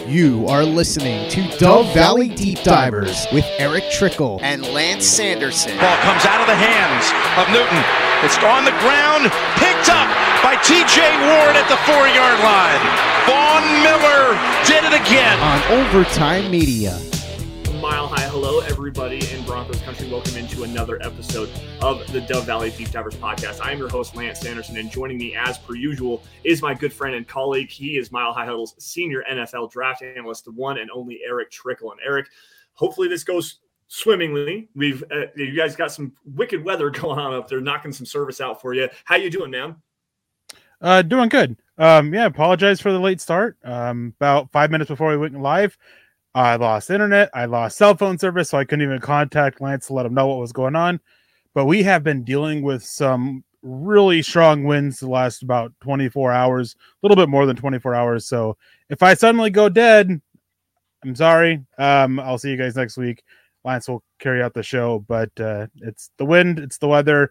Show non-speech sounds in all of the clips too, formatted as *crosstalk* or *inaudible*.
You are listening to Dove Valley Deep Divers with Erick Trickel and Lance Sanderson. Ball comes out of the hands of Newton. It's on the ground, picked up by TJ Ward at the four yard line. Von Miller did it again. On Overtime Media. Mile high hello, everybody in Broncos country. Welcome into another episode of the Dove Valley Deep Divers podcast. I am your host, Lance Sanderson, and joining me as per usual is my good friend and colleague. He is Mile High Huddle's senior NFL draft analyst, the one and only Erick Trickel. And Eric, hopefully this goes swimmingly. We've uh, you guys got some wicked weather *laughs* going on up there, knocking some service out for you. How you doing, man? Uh, doing good. Um, yeah, apologize for the late start. Um, about five minutes before we went live, I lost internet. I lost cell phone service, so I couldn't even contact Lance to let him know what was going on. But we have been dealing with some really strong winds the last about 24 hours, a little bit more than 24 hours. So if I suddenly go dead, I'm sorry. Um, I'll see you guys next week. Lance will carry out the show, but uh, it's the wind, it's the weather,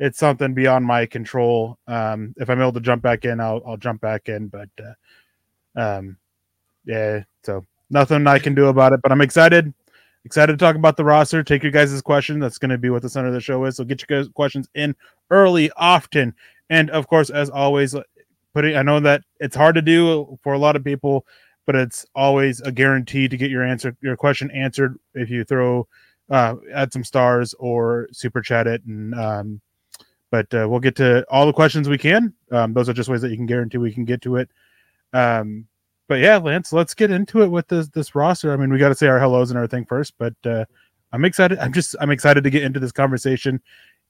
it's something beyond my control. Um, if I'm able to jump back in, I'll I'll jump back in. But uh, um, yeah, so nothing I can do about it. But I'm excited, excited to talk about the roster. Take your guys' question. That's going to be what the center of the show is. So get your guys' questions in early, often, and of course, as always, putting. I know that it's hard to do for a lot of people, but it's always a guarantee to get your answer, your question answered if you throw. Uh, add some stars or super chat it and um, but uh, we'll get to all the questions we can. Um, those are just ways that you can guarantee we can get to it. Um, but yeah, Lance, let's get into it with this this roster. I mean, we got to say our hellos and everything first, but uh, I'm excited. I'm just I'm excited to get into this conversation,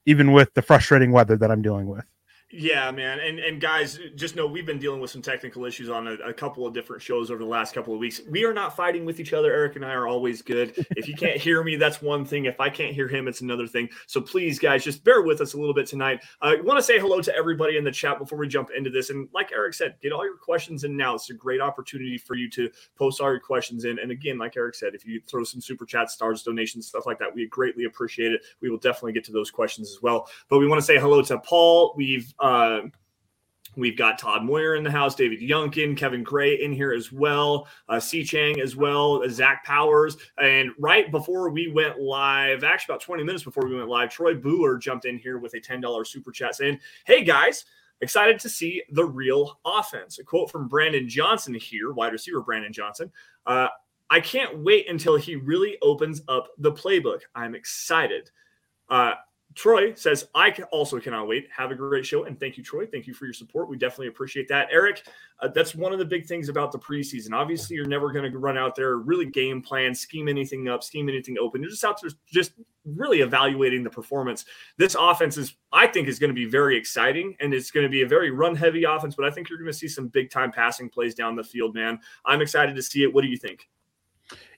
even with the frustrating weather that I'm dealing with. Yeah, man. And and guys, just know we've been dealing with some technical issues on a, a, couple of different shows over the last couple of weeks. We are not fighting with each other. Eric and I are always good. If you can't hear me, that's one thing. If I can't hear him, it's another thing. So please, guys, just bear with us a little bit tonight. Uh, I want to say hello to everybody in the chat before we jump into this. And like Eric said, get all your questions in now. It's a great opportunity for you to post all your questions in. And again, like Eric said, if you throw some super chat, stars, donations, stuff like that, we greatly appreciate it. We will definitely get to those questions as well. But we want to say hello to Paul. We've uh, We've got Todd Moyer in the house, David Youngkin, Kevin Gray in here as well, uh, Chang as well, Zach Powers. And right before we went live, actually about 20 minutes before we went live, Troy Booler jumped in here with a $10 super chat saying, Hey guys, excited to see the real offense. A quote from Brandon Johnson here, wide receiver Brandon Johnson. Uh, I can't wait until he really opens up the playbook. I'm excited. Uh, Troy says, I also cannot wait. Have a great show. And thank you, Troy. Thank you for your support. We definitely appreciate that. Eric, uh, that's one of the big things about the preseason. Obviously, you're never going to run out there, really game plan, scheme anything up, scheme anything open. You're just out there just really evaluating the performance. This offense is, I think, is going to be very exciting and it's going to be a very run heavy offense, but I think you're going to see some big time passing plays down the field, man. I'm excited to see it. What do you think?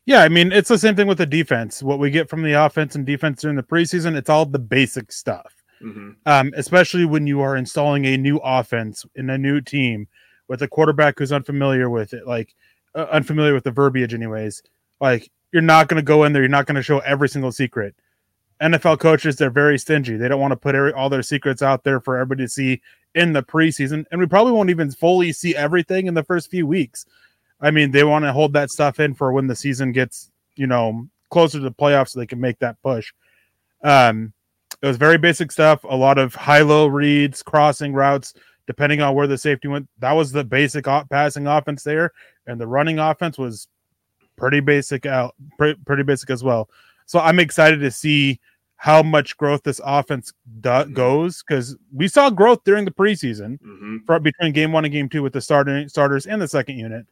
Yeah, I mean, it's the same thing with the defense. What we get from the offense and defense during the preseason, it's all the basic stuff. Mm-hmm. Um, especially when you are installing a new offense in a new team with a quarterback who's unfamiliar with it, like uh, unfamiliar with the verbiage, anyways. Like, you're not going to go in there, you're not going to show every single secret. NFL coaches, they're very stingy. They don't want to put every, all their secrets out there for everybody to see in the preseason. And we probably won't even fully see everything in the first few weeks. I mean, they want to hold that stuff in for when the season gets, you know, closer to the playoffs so they can make that push. Um, it was very basic stuff. A lot of high-low reads, crossing routes, depending on where the safety went. That was the basic passing offense there, and the running offense was pretty basic out, pretty basic as well. So I'm excited to see how much growth this offense do- mm-hmm. goes because we saw growth during the preseason mm-hmm. for, between game one and game two with the starting starters and the second unit.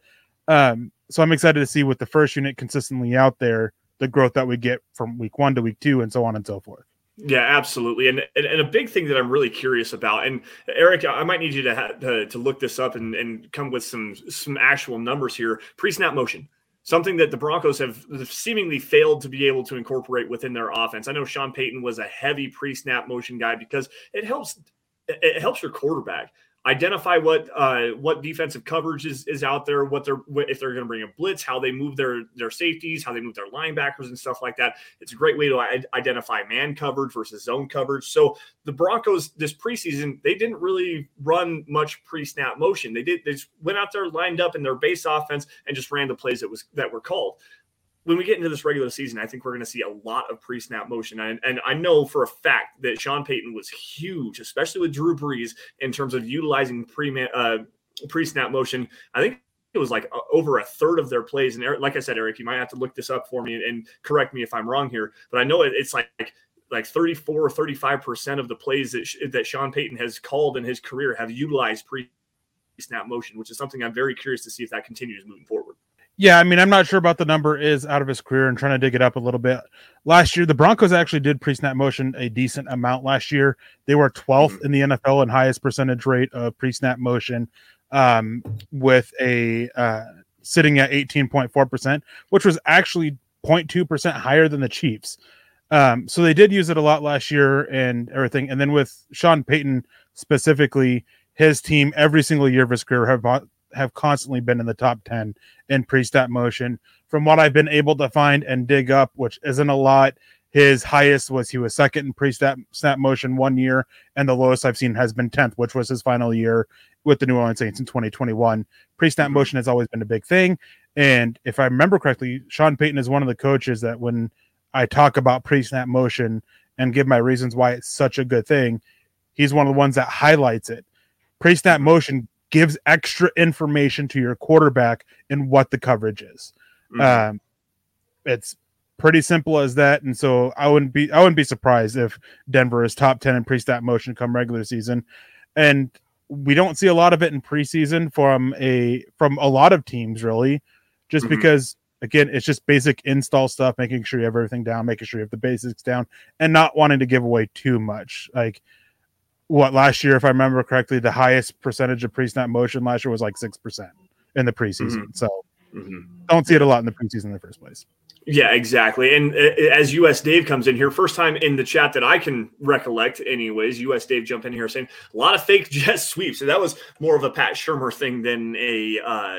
Um, so I'm excited to see with the first unit consistently out there the growth that we get from week one to week two and so on and so forth. Yeah, absolutely, and, and, and a big thing that I'm really curious about, and Eric, I might need you to ha- to, to look this up and, and come with some some actual numbers here. Pre snap motion something that the Broncos have seemingly failed to be able to incorporate within their offense. I know Sean Payton was a heavy pre-snap motion guy because it helps it helps your quarterback identify what uh, what defensive coverage is, is out there, what they're if they're going to bring a blitz, how they move their their safeties, how they move their linebackers and stuff like that. It's a great way to identify man coverage versus zone coverage. So the Broncos this preseason they didn't really run much pre snap motion. They did they just went out there, lined up in their base offense, and just ran the plays that was that were called when we get into this regular season, I think we're going to see a lot of pre snap motion. And, and, I know for a fact that Sean Payton was huge, especially with Drew Brees, in terms of utilizing pre uh, snap motion. I think it was like over a third of their plays. And Eric, like I said, Eric, you might have to look this up for me and, and correct me if I'm wrong here. But I know it, it's like like 34 or 35 percent of the plays that that Sean Payton has called in his career have utilized pre snap motion, which is something I'm very curious to see if that continues moving forward. Yeah, I mean, I'm not sure about the number is out of his career and trying to dig it up a little bit. Last year, the Broncos actually did pre snap motion a decent amount last year. They were 12th mm-hmm. in the NFL and highest percentage rate of pre snap motion um, with a uh, sitting at 18.4%, which was actually 0.2% higher than the Chiefs. Um, so they did use it a lot last year and everything. And then with Sean Payton specifically, his team every single year of his career have have constantly been in the top 10 in pre-snap motion. From what I've been able to find and dig up, which isn't a lot, his highest was he was second in pre-snap snap motion one year, and the lowest I've seen has been 10th, which was his final year with the New Orleans Saints in 2021. Pre-snap mm-hmm. motion has always been a big thing. And if I remember correctly, Sean Payton is one of the coaches that when I talk about pre-snap motion and give my reasons why it's such a good thing, he's one of the ones that highlights it. Pre-snap motion gives extra information to your quarterback in what the coverage is. Mm-hmm. Um, it's pretty simple as that, and so I wouldn't be I wouldn't be surprised if Denver is top ten in pre-snap motion come regular season, and we don't see a lot of it in preseason from a from a lot of teams really, just mm-hmm. because again it's just basic install stuff, making sure you have everything down, making sure you have the basics down, and not wanting to give away too much like what last year, if I remember correctly, the highest percentage of pre-snap motion last year was like six percent in the preseason. Mm-hmm. So mm-hmm. don't see it a lot in the preseason in the first place. Yeah, exactly. And uh, as US Dave comes in here, first time in the chat that I can recollect, anyways. US Dave jump in here saying a lot of fake *laughs* jet sweeps. So that was more of a Pat Shurmur thing than a uh,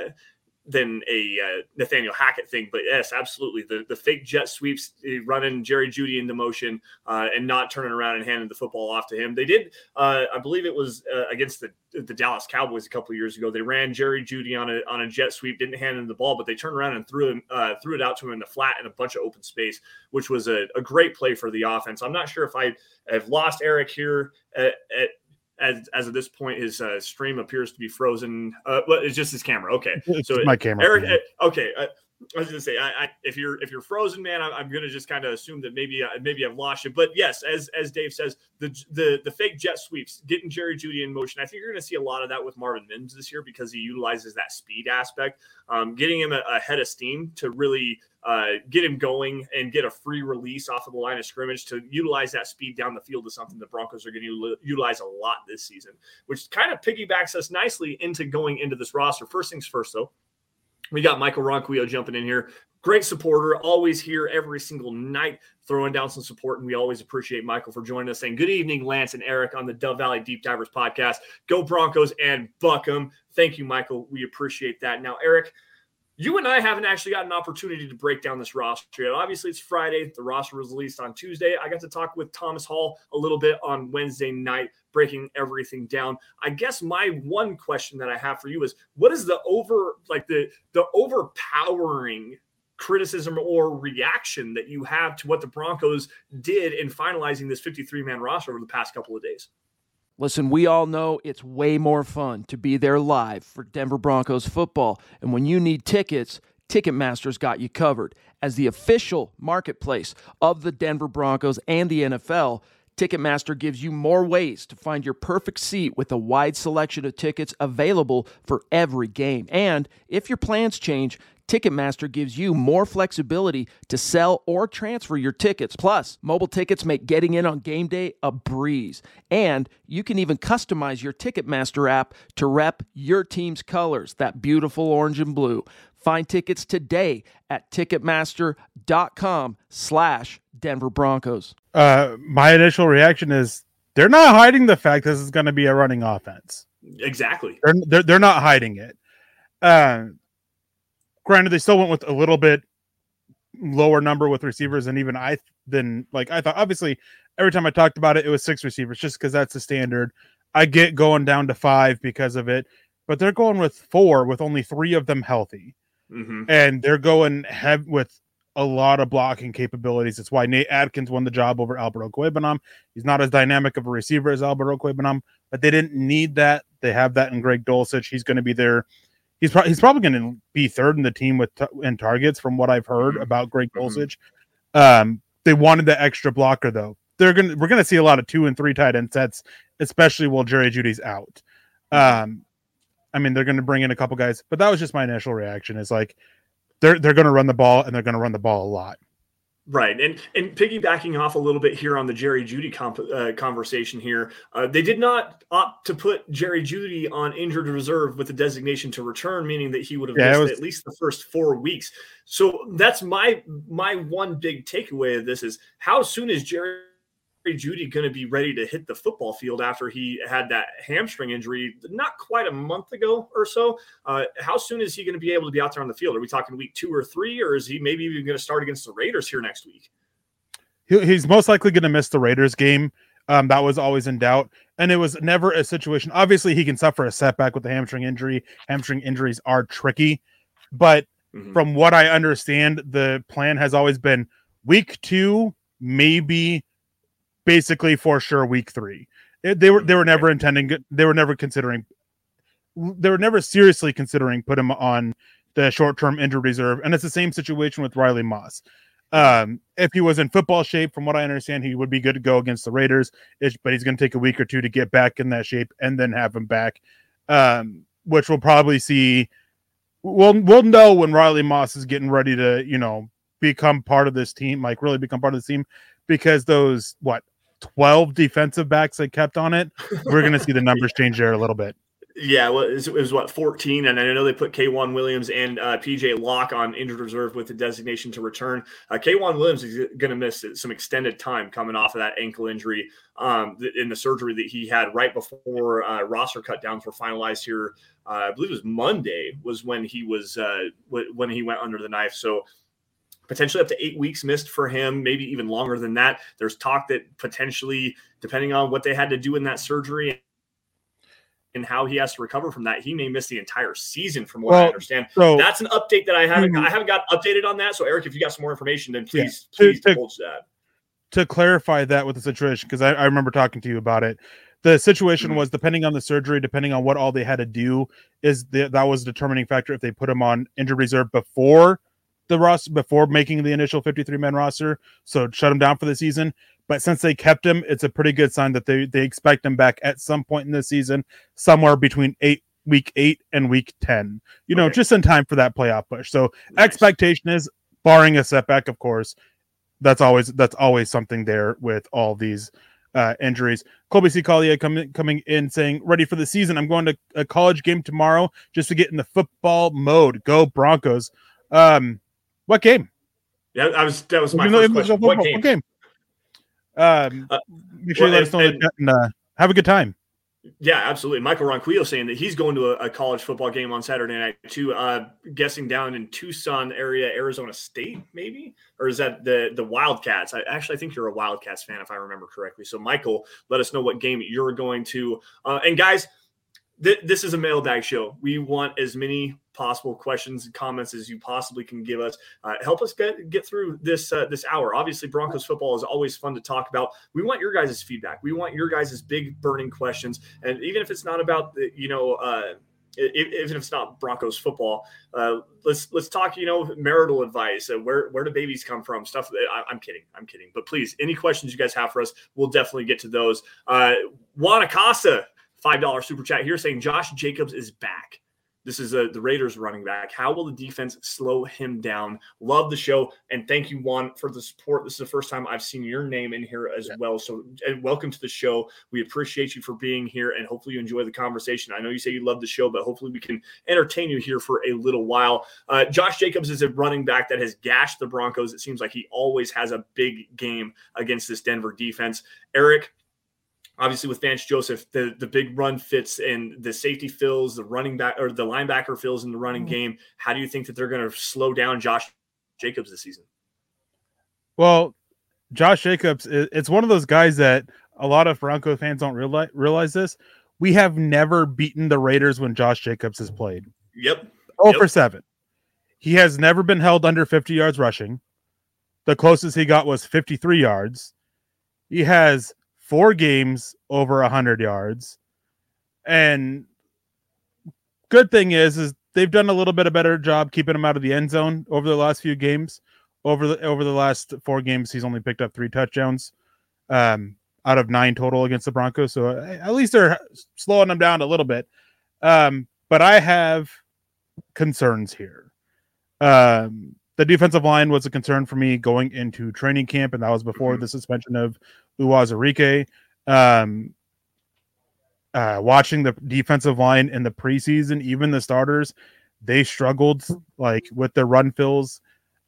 than a uh, Nathaniel Hackett thing. But yes, absolutely, the the fake jet sweeps, eh, running Jerry Jeudy into motion uh, and not turning around and handing the football off to him. They did, uh, I believe it was uh, against the the Dallas Cowboys a couple years ago. They ran Jerry Jeudy on a on a jet sweep, didn't hand him the ball, but they turned around and threw him uh, threw it out to him in the flat in a bunch of open space, which was a, a great play for the offense. I'm not sure if I have lost Eric here at, at as, as of this point, his uh, stream appears to be frozen. Uh, well, it's just his camera. Okay, it's so my camera. Eric, uh, okay. Uh, I was to say, I, I, if you're if you're frozen, man, I, am going to just kind of assume that maybe uh, maybe I've lost you. But yes, as as Dave says, the the the fake jet sweeps, getting Jerry Jeudy in motion. I think you're going to see a lot of that with Marvin Mims this year because he utilizes that speed aspect, um, getting him ahead of steam to really uh, get him going and get a free release off of the line of scrimmage to utilize that speed down the field is something the Broncos are going to utilize a lot this season, which kind of piggybacks us nicely into going into this roster. First things first, though. We got Michael Ronquillo jumping in here. Great supporter, always here every single night, throwing down some support. And we always appreciate Michael for joining us. Saying good evening, Lance and Eric on the Dove Valley Deep Divers podcast. Go Broncos and buck them. Thank you, Michael. We appreciate that. Now, Eric, you and I haven't actually got an opportunity to break down this roster yet. Obviously, it's Friday. The roster was released on Tuesday. I got to talk with Thomas Hall a little bit on Wednesday night, breaking everything down. I guess my one question that I have for you is what is the over like the the overpowering criticism or reaction that you have to what the Broncos did in finalizing this 53 man roster over the past couple of days. Listen, we all know it's way more fun to be there live for Denver Broncos football. And when you need tickets, Ticketmaster's got you covered. As the official marketplace of the Denver Broncos and the NFL, Ticketmaster gives you more ways to find your perfect seat with a wide selection of tickets available for every game. And if your plans change, Ticketmaster gives you more flexibility to sell or transfer your tickets. Plus, mobile tickets make getting in on game day a breeze. And you can even customize your Ticketmaster app to rep your team's colors, that beautiful orange and blue. Find tickets today at ticketmaster.com slash Denver Broncos. Uh, my initial reaction is they're not hiding the fact this is going to be a running offense. Exactly. They're, they're, they're not hiding it. Uh, Granted, they still went with a little bit lower number with receivers than even I than like I thought. Obviously, every time I talked about it, it was six receivers just because that's the standard. I get going down to five because of it, but they're going with four with only three of them healthy, mm-hmm. and they're going heavy with a lot of blocking capabilities. That's why Nate Adkins won the job over Albert Okwuegbunam. He's not as dynamic of a receiver as Albert Okwuegbunam, but they didn't need that. They have that in Greg Dulcich. He's going to be there he's pro- he's probably going to be third in the team with t- in targets from what I've heard mm-hmm. about Greg mm-hmm. Dulcich. Um, they wanted the extra blocker though. They're gonna we're gonna see a lot of two and three tight end sets, especially while Jerry Jeudy's out. Mm-hmm. Um, I mean they're gonna bring in a couple guys, but that was just my initial reaction. Is like they're they're gonna run the ball and they're gonna run the ball a lot. Right, and and piggybacking off a little bit here on the Jerry Jeudy comp, uh, conversation here, uh, they did not opt to put Jerry Jeudy on injured reserve with the designation to return, meaning that he would have yeah, missed was... at least the first four weeks. So that's my my one big takeaway of this is how soon is Jerry Jeudy going to be ready to hit the football field after he had that hamstring injury not quite a month ago or so? Uh, how soon is he going to be able to be out there on the field? Are we talking week two or three, or is he maybe even going to start against the Raiders here next week? He's most likely going to miss the Raiders game. Um, that was always in doubt, and it was never a situation. Obviously, he can suffer a setback with the hamstring injury. Hamstring injuries are tricky, but mm-hmm. from what I understand, the plan has always been week two, maybe basically for sure week three. They were they were never intending they were never considering they were never seriously considering put him on the short term injured reserve, and it's the same situation with Riley Moss. Um, if he was in football shape, from what I understand, he would be good to go against the Raiders. but he's going to take a week or two to get back in that shape and then have him back, um, which we'll probably see. We'll we'll know when Riley Moss is getting ready to you know become part of this team, like really become part of the team, because those what 12 defensive backs they kept on it, we're going to see the numbers change there a little bit. Yeah, well, it was, it was, what 14, and I know they put K'Waun Williams and uh, PJ Locke on injured reserve with the designation to return. Uh, K'Waun Williams is going to miss some extended time coming off of that ankle injury um, in the surgery that he had right before uh, roster cutdowns were finalized here. Uh, I believe it was Monday was when he was uh, when he went under the knife. So potentially up to eight weeks missed for him, maybe even longer than that. There's talk that potentially, depending on what they had to do in that surgery and how he has to recover from that, he may miss the entire season, from what well, I understand. So that's an update that I haven't mm-hmm. I haven't got updated on that. So Eric, if you got some more information, then please yeah. please to, divulge that. To clarify that with the situation, because I, I, remember talking to you about it. The situation mm-hmm. was depending on the surgery, depending on what all they had to do, is the, that was a determining factor if they put him on injured reserve before the roster before making the initial 53 man roster, so shut him down for the season. But since they kept him, it's a pretty good sign that they they expect him back at some point in the season, somewhere between eight week eight and week 10. You know, okay. just in time for that playoff push. So nice. expectation is barring a setback, of course. That's always that's always something there with all these uh, injuries. Colby C. Collier coming coming in saying, "Ready for the season? I'm going to a college game tomorrow just to get in the football mode. Go Broncos!" Um, what game? Yeah, I was. That was my first question. What, game? What game? Um, uh, make sure well, you let us know and, and uh, have a good time. Yeah, absolutely. Michael Ronquillo saying that he's going to a, a, college football game on Saturday night too. Uh, guessing down in Tucson area, Arizona State, maybe, or is that the the Wildcats? I actually I think you're a Wildcats fan if I remember correctly. So Michael, let us know what game you're going to. Uh, and guys, th- this is a mailbag show. We want as many possible questions and comments as you possibly can give us. Uh, help us get get through this uh, this hour. Obviously, Broncos football is always fun to talk about. We want your guys' feedback. We want your guys' big burning questions, and even if it's not about the, you know. Uh, even if it's not Broncos football, uh, let's let's talk. You know, marital advice. Uh, where where do babies come from? Stuff. I, am kidding. I'm kidding. But please, any questions you guys have for us, we'll definitely get to those. Uh, Juan Acosta $5 super chat here saying Josh Jacobs is back. This is a, the Raiders running back. How will the defense slow him down? Love the show. And thank you, Juan, for the support. This is the first time I've seen your name in here as yeah. well. So, and welcome to the show. We appreciate you for being here and hopefully you enjoy the conversation. I know you say you love the show, but hopefully we can entertain you here for a little while. Uh, Josh Jacobs is a running back that has gashed the Broncos. It seems like he always has a big game against this Denver defense. Eric, obviously with Vance Joseph, the the big run fits and the safety fills, the running back or the linebacker fills in the running mm-hmm. game. How do you think that they're going to slow down Josh Jacobs this season? Well, Josh Jacobs, it's one of those guys that a lot of Bronco fans don't realize realize this. We have never beaten the Raiders when Josh Jacobs has played. Yep. Oh yep. for seven. He has never been held under 50 yards rushing. The closest he got was 53 yards. He has four games over 100 yards. And good thing is is they've done a little bit of better job keeping him out of the end zone over the last few games. Over the over the last four games, he's only picked up three touchdowns um, out of nine total against the Broncos. So uh, at least they're slowing him down a little bit. Um, but I have concerns here. Um, the defensive line was a concern for me going into training camp, and that was before mm-hmm. the suspension of Uwazurike. Um, uh, watching the defensive line in the preseason, even the starters, they struggled like with their run fills.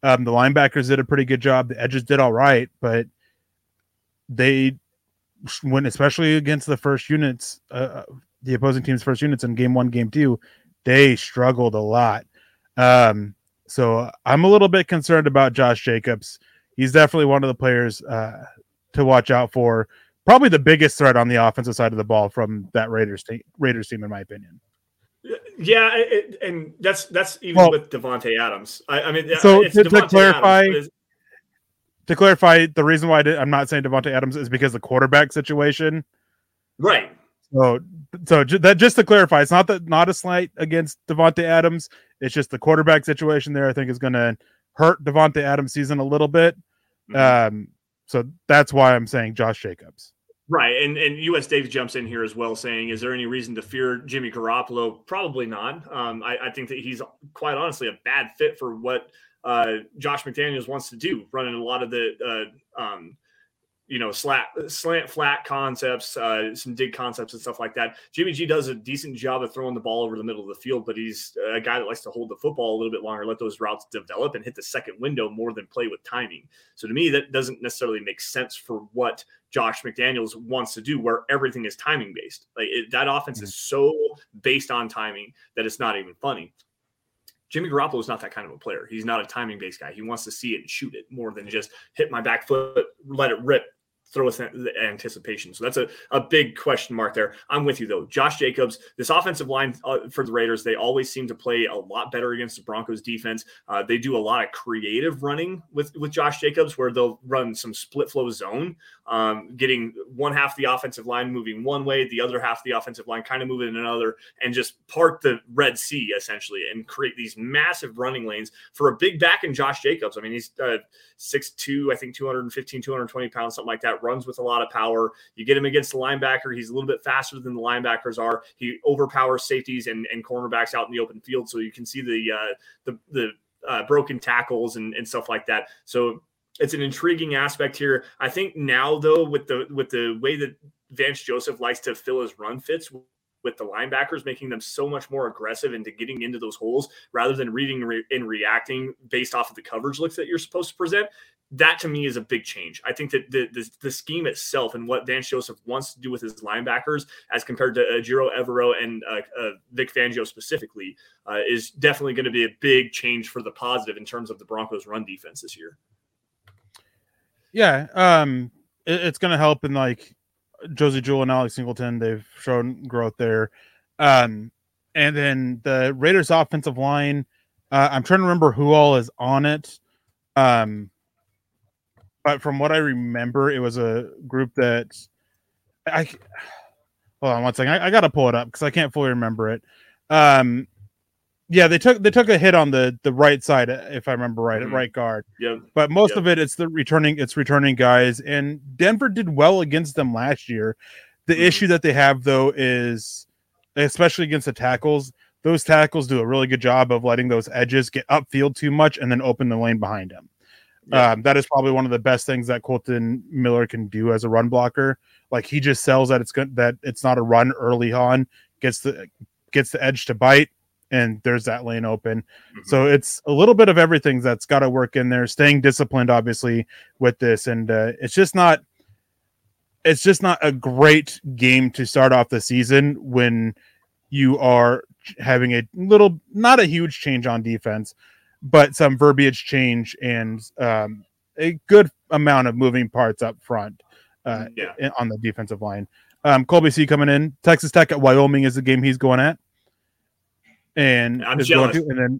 Um, the linebackers did a pretty good job. The edges did all right, but they when especially against the first units, uh, uh, the opposing team's first units in game one, game two, they struggled a lot. Um, so I'm a little bit concerned about Josh Jacobs. He's definitely one of the players uh, to watch out for. Probably the biggest threat on the offensive side of the ball from that Raiders team, Raiders team, in my opinion. Yeah, it, and that's that's even well, with Davante Adams. I, I, mean, so to, to, clarify, to clarify, the reason why I am not saying Davante Adams is because the quarterback situation. Right. So, so that just to clarify, it's not that not a slight against Davante Adams. It's just the quarterback situation there. I think is going to hurt Davante Adams' season a little bit. Mm-hmm. Um, so that's why I'm saying Josh Jacobs. Right, and and U.S. Dave jumps in here as well, saying, "Is there any reason to fear Jimmy Garoppolo? Probably not. Um, I, I, think that he's quite honestly a bad fit for what uh, Josh McDaniels wants to do, running a lot of the uh, um, you know, slant, slant flat concepts, uh, some dig concepts and stuff like that. Jimmy G does a decent job of throwing the ball over the middle of the field, but he's a guy that likes to hold the football a little bit longer, let those routes develop and hit the second window more than play with timing. So to me, that doesn't necessarily make sense for what Josh McDaniels wants to do, where everything is timing based. Like it, that offense mm-hmm. is so based on timing that it's not even funny. Jimmy Garoppolo is not that kind of a player. He's not a timing based guy. He wants to see it and shoot it more than just hit my back foot, let it rip, throw us anticipation. So that's a, a big question mark there. I'm with you though. Josh Jacobs, this offensive line uh, for the Raiders, they always seem to play a lot better against the Broncos defense. Uh, they do a lot of creative running with with Josh Jacobs, where they'll run some split flow zone, um, getting one half the offensive line moving one way, the other half the offensive line kind of moving in another, and just park the Red Sea essentially and create these massive running lanes for a big back in Josh Jacobs. I mean, he's uh, 6'2", I think 215, 220 pounds, something like that runs with a lot of power. You get him against the linebacker, he's a little bit faster than the linebackers are. He overpowers safeties and, and cornerbacks out in the open field, so you can see the uh, the the uh, broken tackles and, and stuff like that. So it's an intriguing aspect here. I think now though, with the with the way that Vance Joseph likes to fill his run fits with the linebackers, making them so much more aggressive into getting into those holes rather than reading and reacting based off of the coverage looks that you're supposed to present that to me is a big change. I think that the, the, the scheme itself and what Vance Joseph wants to do with his linebackers, as compared to uh, Ejiro Evero and uh, uh, Vic Fangio specifically, uh, is definitely going to be a big change for the positive in terms of the Broncos' run defense this year. Yeah, um, it, it's going to help in like Josey Jewell and Alex Singleton. They've shown growth there. Um, and then the Raiders offensive line, uh, I'm trying to remember who all is on it. Um, but from what I remember, it was a group that I *sighs* hold on one second. I, I got to pull it up because I can't fully remember it. Um, yeah, they took they took a hit on the the right side, if I remember right, Mhm. at right guard. Yeah. But most Yep. of it, it's the returning, it's returning guys, and Denver did well against them last year. The Mhm. issue that they have though is, especially against the tackles, those tackles do a really good job of letting those edges get upfield too much and then open the lane behind them. Yeah. Um, that is probably one of the best things that Kolton Miller can do as a run blocker. Like he just sells that it's good that it's not a run early on, gets the gets the edge to bite, and there's that lane open. Mhm. So it's a little bit of everything that's got to work in there. Staying disciplined, obviously, with this, and uh, it's just not. It's just not a great game to start off the season when you are having a little, not a huge change on defense, but some verbiage change and um, a good amount of moving parts up front uh, Yeah. in- on the defensive line. Um, Colby C coming in. Texas Tech at Wyoming is the game he's going at, and I'm jealous. to- and then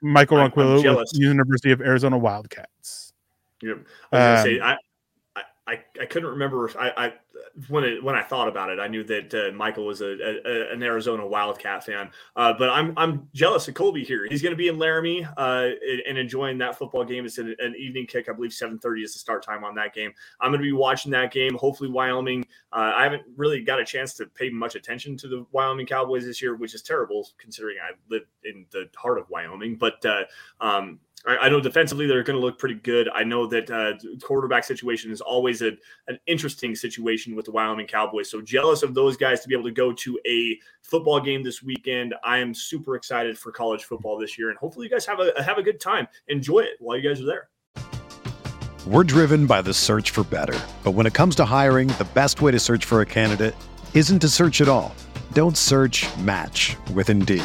Michael Ronquillo. University of Arizona Wildcats. Yep. I was gonna say Um, I, I, I, couldn't remember. I, I when it when I thought about it, I knew that uh, Michael was a, a, an Arizona Wildcat fan. Uh, but I'm I'm jealous of Colby here. He's going to be in Laramie uh, and- and enjoying that football game. It's an, an evening kick. I believe 7:30 is the start time on that game. I'm going to be watching that game. Hopefully, Wyoming. Uh, I haven't really got a chance to pay much attention to the Wyoming Cowboys this year, which is terrible considering I live in the heart of Wyoming. But uh, um, I, know defensively they're going to look pretty good. I know that uh, quarterback situation is always a, an interesting situation with the Wyoming Cowboys. So jealous of those guys to be able to go to a football game this weekend. I am super excited for college football this year, and hopefully you guys have a have a good time. Enjoy it while you guys are there. We're driven by the search for better. But when it comes to hiring, the best way to search for a candidate isn't to search at all. Don't search match with Indeed.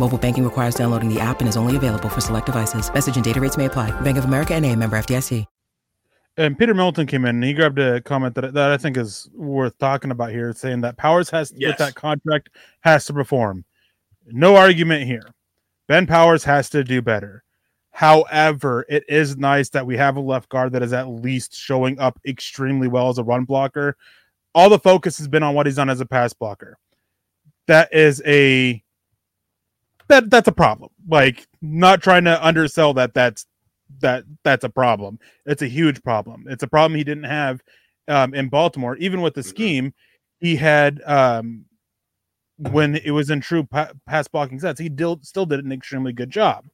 Mobile banking requires downloading the app and is only available for select devices. Message and data rates may apply. Bank of America and a member FDIC. And Peter Milton came in and he grabbed a comment that, that I think is worth talking about here, saying that Powers has Yes. with that contract has to perform. No argument here. Ben Powers has to do better. However, it is nice that we have a left guard that is at least showing up extremely well as a run blocker. All the focus has been on what he's done as a pass blocker. That is a that that's a problem. Like not trying to undersell that that's that that's a problem. It's a huge problem. It's a problem he didn't have um, in Baltimore. Even with the scheme, he had um, when it was in true pa- pass blocking sets, he did, still did an extremely good job.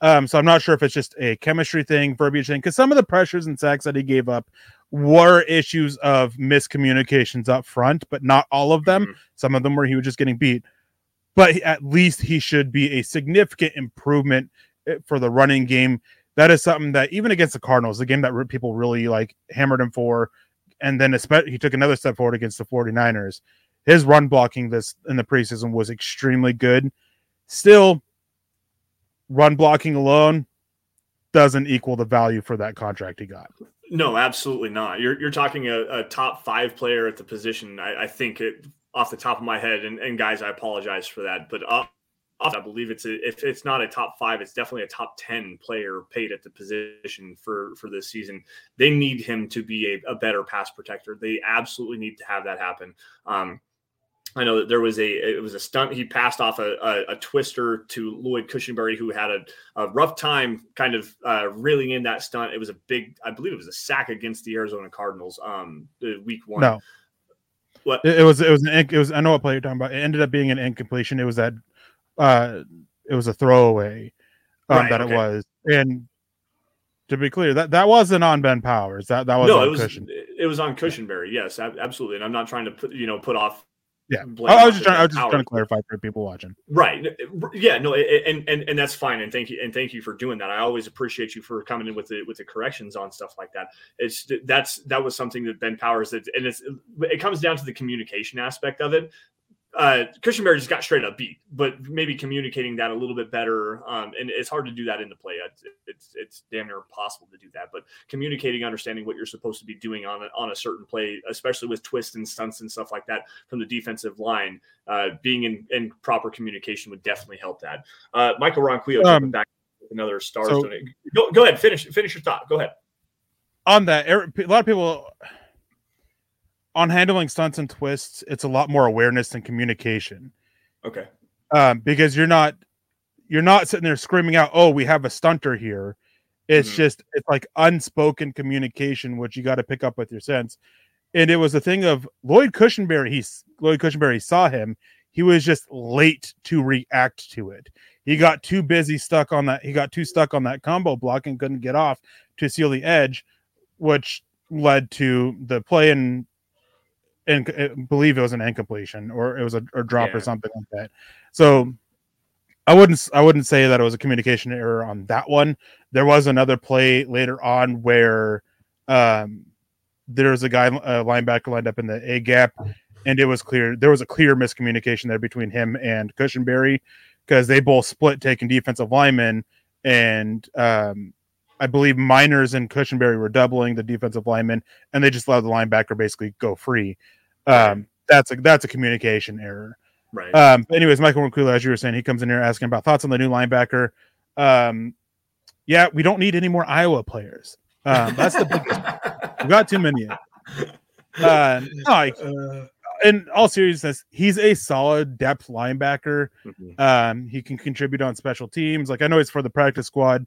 Um, so I'm not sure if it's just a chemistry thing, verbiage thing, because some of the pressures and sacks that he gave up were issues of miscommunications up front, but not all of them. Mhm. Some of them where he was just getting beat. But at least he should be a significant improvement eh, for the running game. That is something that even against the Cardinals, the game that people really like hammered him for, and then he took another step forward against the 49ers. His run blocking this in the preseason was extremely good. Still, run blocking alone, doesn't equal the value for that contract he got. No, absolutely not. You're you're talking a, a top five player at the position. I, I think it off the top of my head, and, and guys, I apologize for that, but uh, I believe it's a, if it's not a top five, it's definitely a top ten player paid at the position for for this season. They need him to be a, a better pass protector. They absolutely need to have that happen. Um, I know that there was a it was a stunt. He passed off a, a, a twister to Lloyd Cushenberry, who had a, a rough time kind of uh, reeling in that stunt. It was a big, I believe it was a sack against the Arizona Cardinals, um, week one. No, what it, it was it was an it was I know what play you're talking about. It ended up being an incompletion. It was that uh, it was a throwaway um, right, that okay. it was, and to be clear, that that wasn't on Ben Powers. That that was no, it was Cushion. it was on Cushenberry. Yes, absolutely. And I'm not trying to put you know put off yeah, I was just trying. I was just trying to clarify for people watching. Right. Yeah. No. And and and that's fine. And thank you. And thank you for doing that. I always appreciate you for coming in with the with the corrections on stuff like that. It's that's that was something that Ben Powers that and it's it comes down to the communication aspect of it uh, Cushenberry just got straight up beat, but maybe communicating that a little bit better. Um, and it's hard to do that in the play. It's, it's, it's damn near impossible to do that. But communicating, understanding what you're supposed to be doing on a, on a certain play, especially with twists and stunts and stuff like that from the defensive line, uh, being in, in proper communication would definitely help that. Uh, Michael Ronquillo um, back another star. So, go, go ahead, finish finish your thought. Go ahead. On that, a lot of people on handling stunts and twists, it's a lot more awareness and communication. Okay. Um, because you're not you're not sitting there screaming out, "Oh, we have a stunter here." It's mm-hmm. just it's like unspoken communication, which you got to pick up with your sense. And it was a thing of Lloyd Cushenberry. He Lloyd Cushenberry saw him. He was just late to react to it. He got too busy, stuck on that. He got too stuck on that combo block and couldn't get off to seal the edge, which led to the play and and I believe it was an incompletion or it was a, a drop yeah. or something like that. So I wouldn't I wouldn't say that it was a communication error on that one. There was another play later on where um, there was a guy a linebacker lined up in the A gap, and it was clear there was a clear miscommunication there between him and Cushenberry because they both split taking defensive linemen, and um, I believe Meinerz and Cushenberry were doubling the defensive linemen, and they just allowed the linebacker basically go free. Um, that's a that's a communication error. Right. Um, anyways, Michael Ronquillo, as you were saying, he comes in here asking about thoughts on the new linebacker. Um, yeah, we don't need any more Iowa players. Um, that's the biggest. *laughs* we got too many. Uh, no, like, uh, in all seriousness, he's a solid depth linebacker. Mm-hmm. Um, he can contribute on special teams. Like I know he's for the practice squad,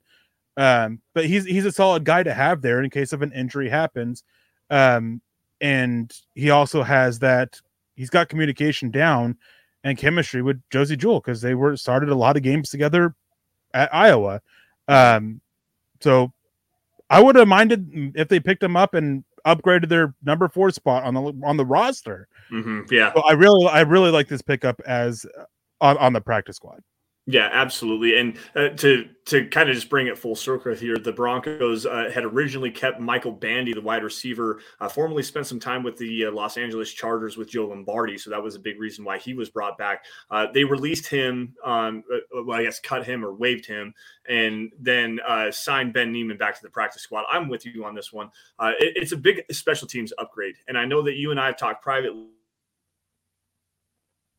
um, but he's he's a solid guy to have there in case of an injury happens. Um, and he also has that he's got communication down and chemistry with Josey Jewell because they were started a lot of games together at Iowa. Um, so I would have minded if they picked him up and upgraded their number four spot on the on the roster. Mm-hmm, yeah, so I really I really like this pickup as on, on the practice squad. Yeah, absolutely. And uh, to to kind of just bring it full circle here, the Broncos uh, had originally kept Michael Bandy, the wide receiver, uh, formerly spent some time with the uh, Los Angeles Chargers with Joe Lombardi, so that was a big reason why he was brought back. Uh, they released him, um, uh, well, I guess cut him or waived him, and then signed Ben Niemann back to the practice squad. I'm with you on this one. It, it's a big special teams upgrade, and I know that you and I have talked privately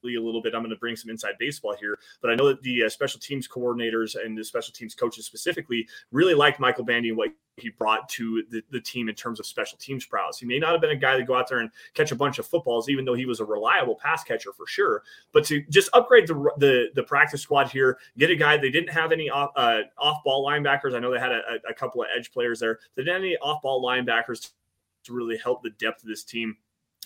a little bit. I'm going to bring some inside baseball here, but I know that the uh, special teams coordinators and the special teams coaches specifically really liked Michael Bandy and what he brought to the, the team in terms of special teams prowess. He may not have been a guy to go out there and catch a bunch of footballs, even though he was a reliable pass catcher for sure. But to just upgrade the the, the practice squad here, get a guy they didn't have any off uh, off ball linebackers. I know they had a, a couple of edge players there. They didn't have any off ball linebackers to really help the depth of this team.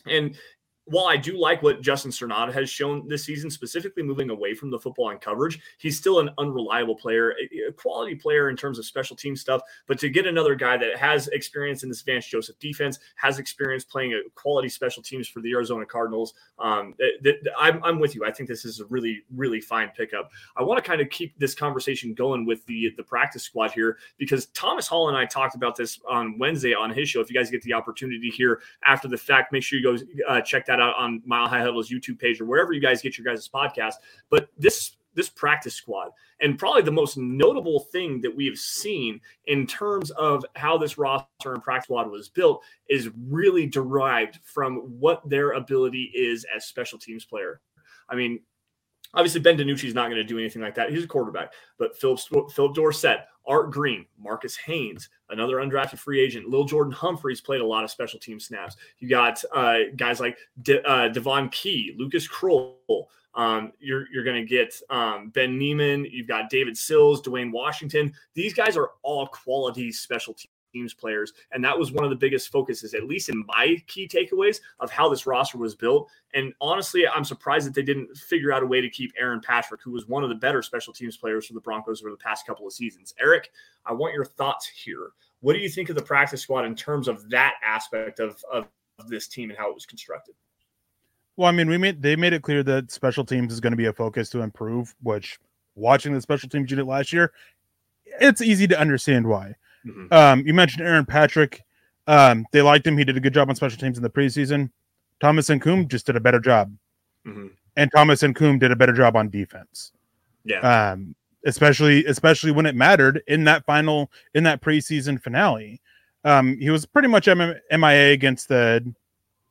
And while I do like what Justin Strnad has shown this season, specifically moving away from the football and coverage, he's still an unreliable player, a quality player in terms of special team stuff. But to get another guy that has experience in this Vance Joseph defense, has experience playing a quality special teams for the Arizona Cardinals, um, th- th- I'm, I'm, with you. I think this is a really, really fine pickup. I want to kind of keep this conversation going with the the practice squad here because Thomas Hall and I talked about this on Wednesday on his show. If you guys get the opportunity here after the fact, make sure you go uh, check that that out on Mile High Huddle's YouTube page or wherever you guys get your guys' podcast. But this this practice squad. And probably the most notable thing that we have seen in terms of how this roster and practice squad was built is really derived from what their ability is as special teams player. I mean, obviously Ben DiNucci is not going to do anything like that. He's a quarterback, but Phillip Phillip Dorsett, Art Green, Marcus Haynes, another undrafted free agent, Lil Jordan Humphreys played a lot of special team snaps. You got uh, guys like De- uh, Devon Key, Lucas Krull, um, you're you're going to get um, Ben Niemann. You've got David Sills, Dwayne Washington. These guys are all quality special teams players, and that was one of the biggest focuses, at least in my key takeaways of how this roster was built. And honestly, I'm surprised that they didn't figure out a way to keep Aaron Patrick, who was one of the better special teams players for the Broncos over the past couple of seasons. Eric, I want your thoughts here. What do you think of the practice squad in terms of that aspect of, of this team and how it was constructed? Well, I mean, we made they made it clear that special teams is going to be a focus to improve. Which, watching the special teams unit last year, it's easy to understand why. Mm-hmm. Um, you mentioned Aaron Patrick. Um, they liked him. He did a good job on special teams in the preseason. Thomas Incoom just did a better job, mm-hmm. and Thomas Incoom did a better job on defense. Yeah. Um, especially especially when it mattered in that final in that preseason finale. Um, he was pretty much M- MIA against the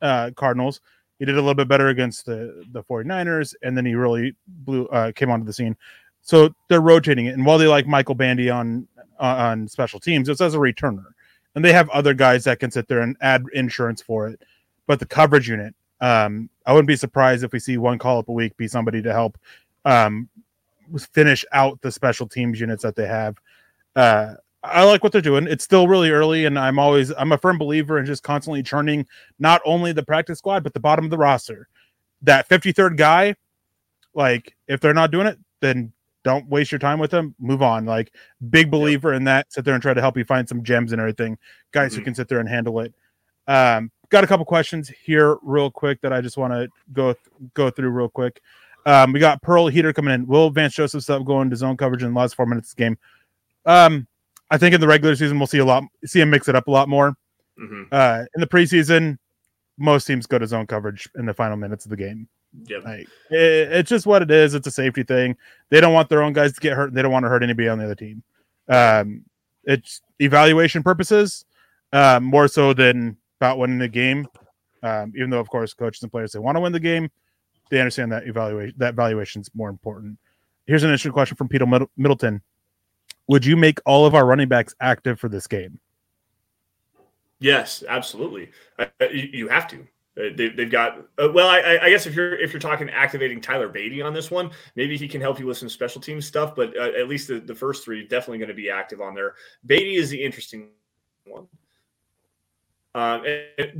uh, Cardinals he did a little bit better against the the 49ers and then he really blew uh, came onto the scene so they're rotating it and while they like michael bandy on uh, on special teams it's as a returner and they have other guys that can sit there and add insurance for it but the coverage unit um, i wouldn't be surprised if we see one call up a week be somebody to help um, finish out the special teams units that they have uh, I like what they're doing. It's still really early, and I'm always I'm a firm believer in just constantly churning not only the practice squad but the bottom of the roster. That 53rd guy, like if they're not doing it, then don't waste your time with them. Move on. Like big believer in that. Sit there and try to help you find some gems and everything. Guys mm-hmm. who can sit there and handle it. Um, got a couple questions here real quick that I just want to go th- go through real quick. Um, we got Pearl Heater coming in. Will Vance Joseph stop going to zone coverage in the last four minutes of the game? Um, I think in the regular season we'll see a lot, see him mix it up a lot more. Mm-hmm. Uh, in the preseason, most teams go to zone coverage in the final minutes of the game. Yep. Like, it, it's just what it is. It's a safety thing. They don't want their own guys to get hurt. They don't want to hurt anybody on the other team. Um, it's evaluation purposes uh, more so than about winning the game. Um, even though, of course, coaches and players they want to win the game, they understand that evaluation that valuation is more important. Here's an interesting question from Peter Middleton would you make all of our running backs active for this game? Yes, absolutely. Uh, you, have to. Uh, they, have got uh, well. I, I, guess if you're if you're talking activating Tyler Badie on this one, maybe he can help you with some special team stuff. But uh, at least the, the first three definitely going to be active on there. Badie is the interesting one. Uh,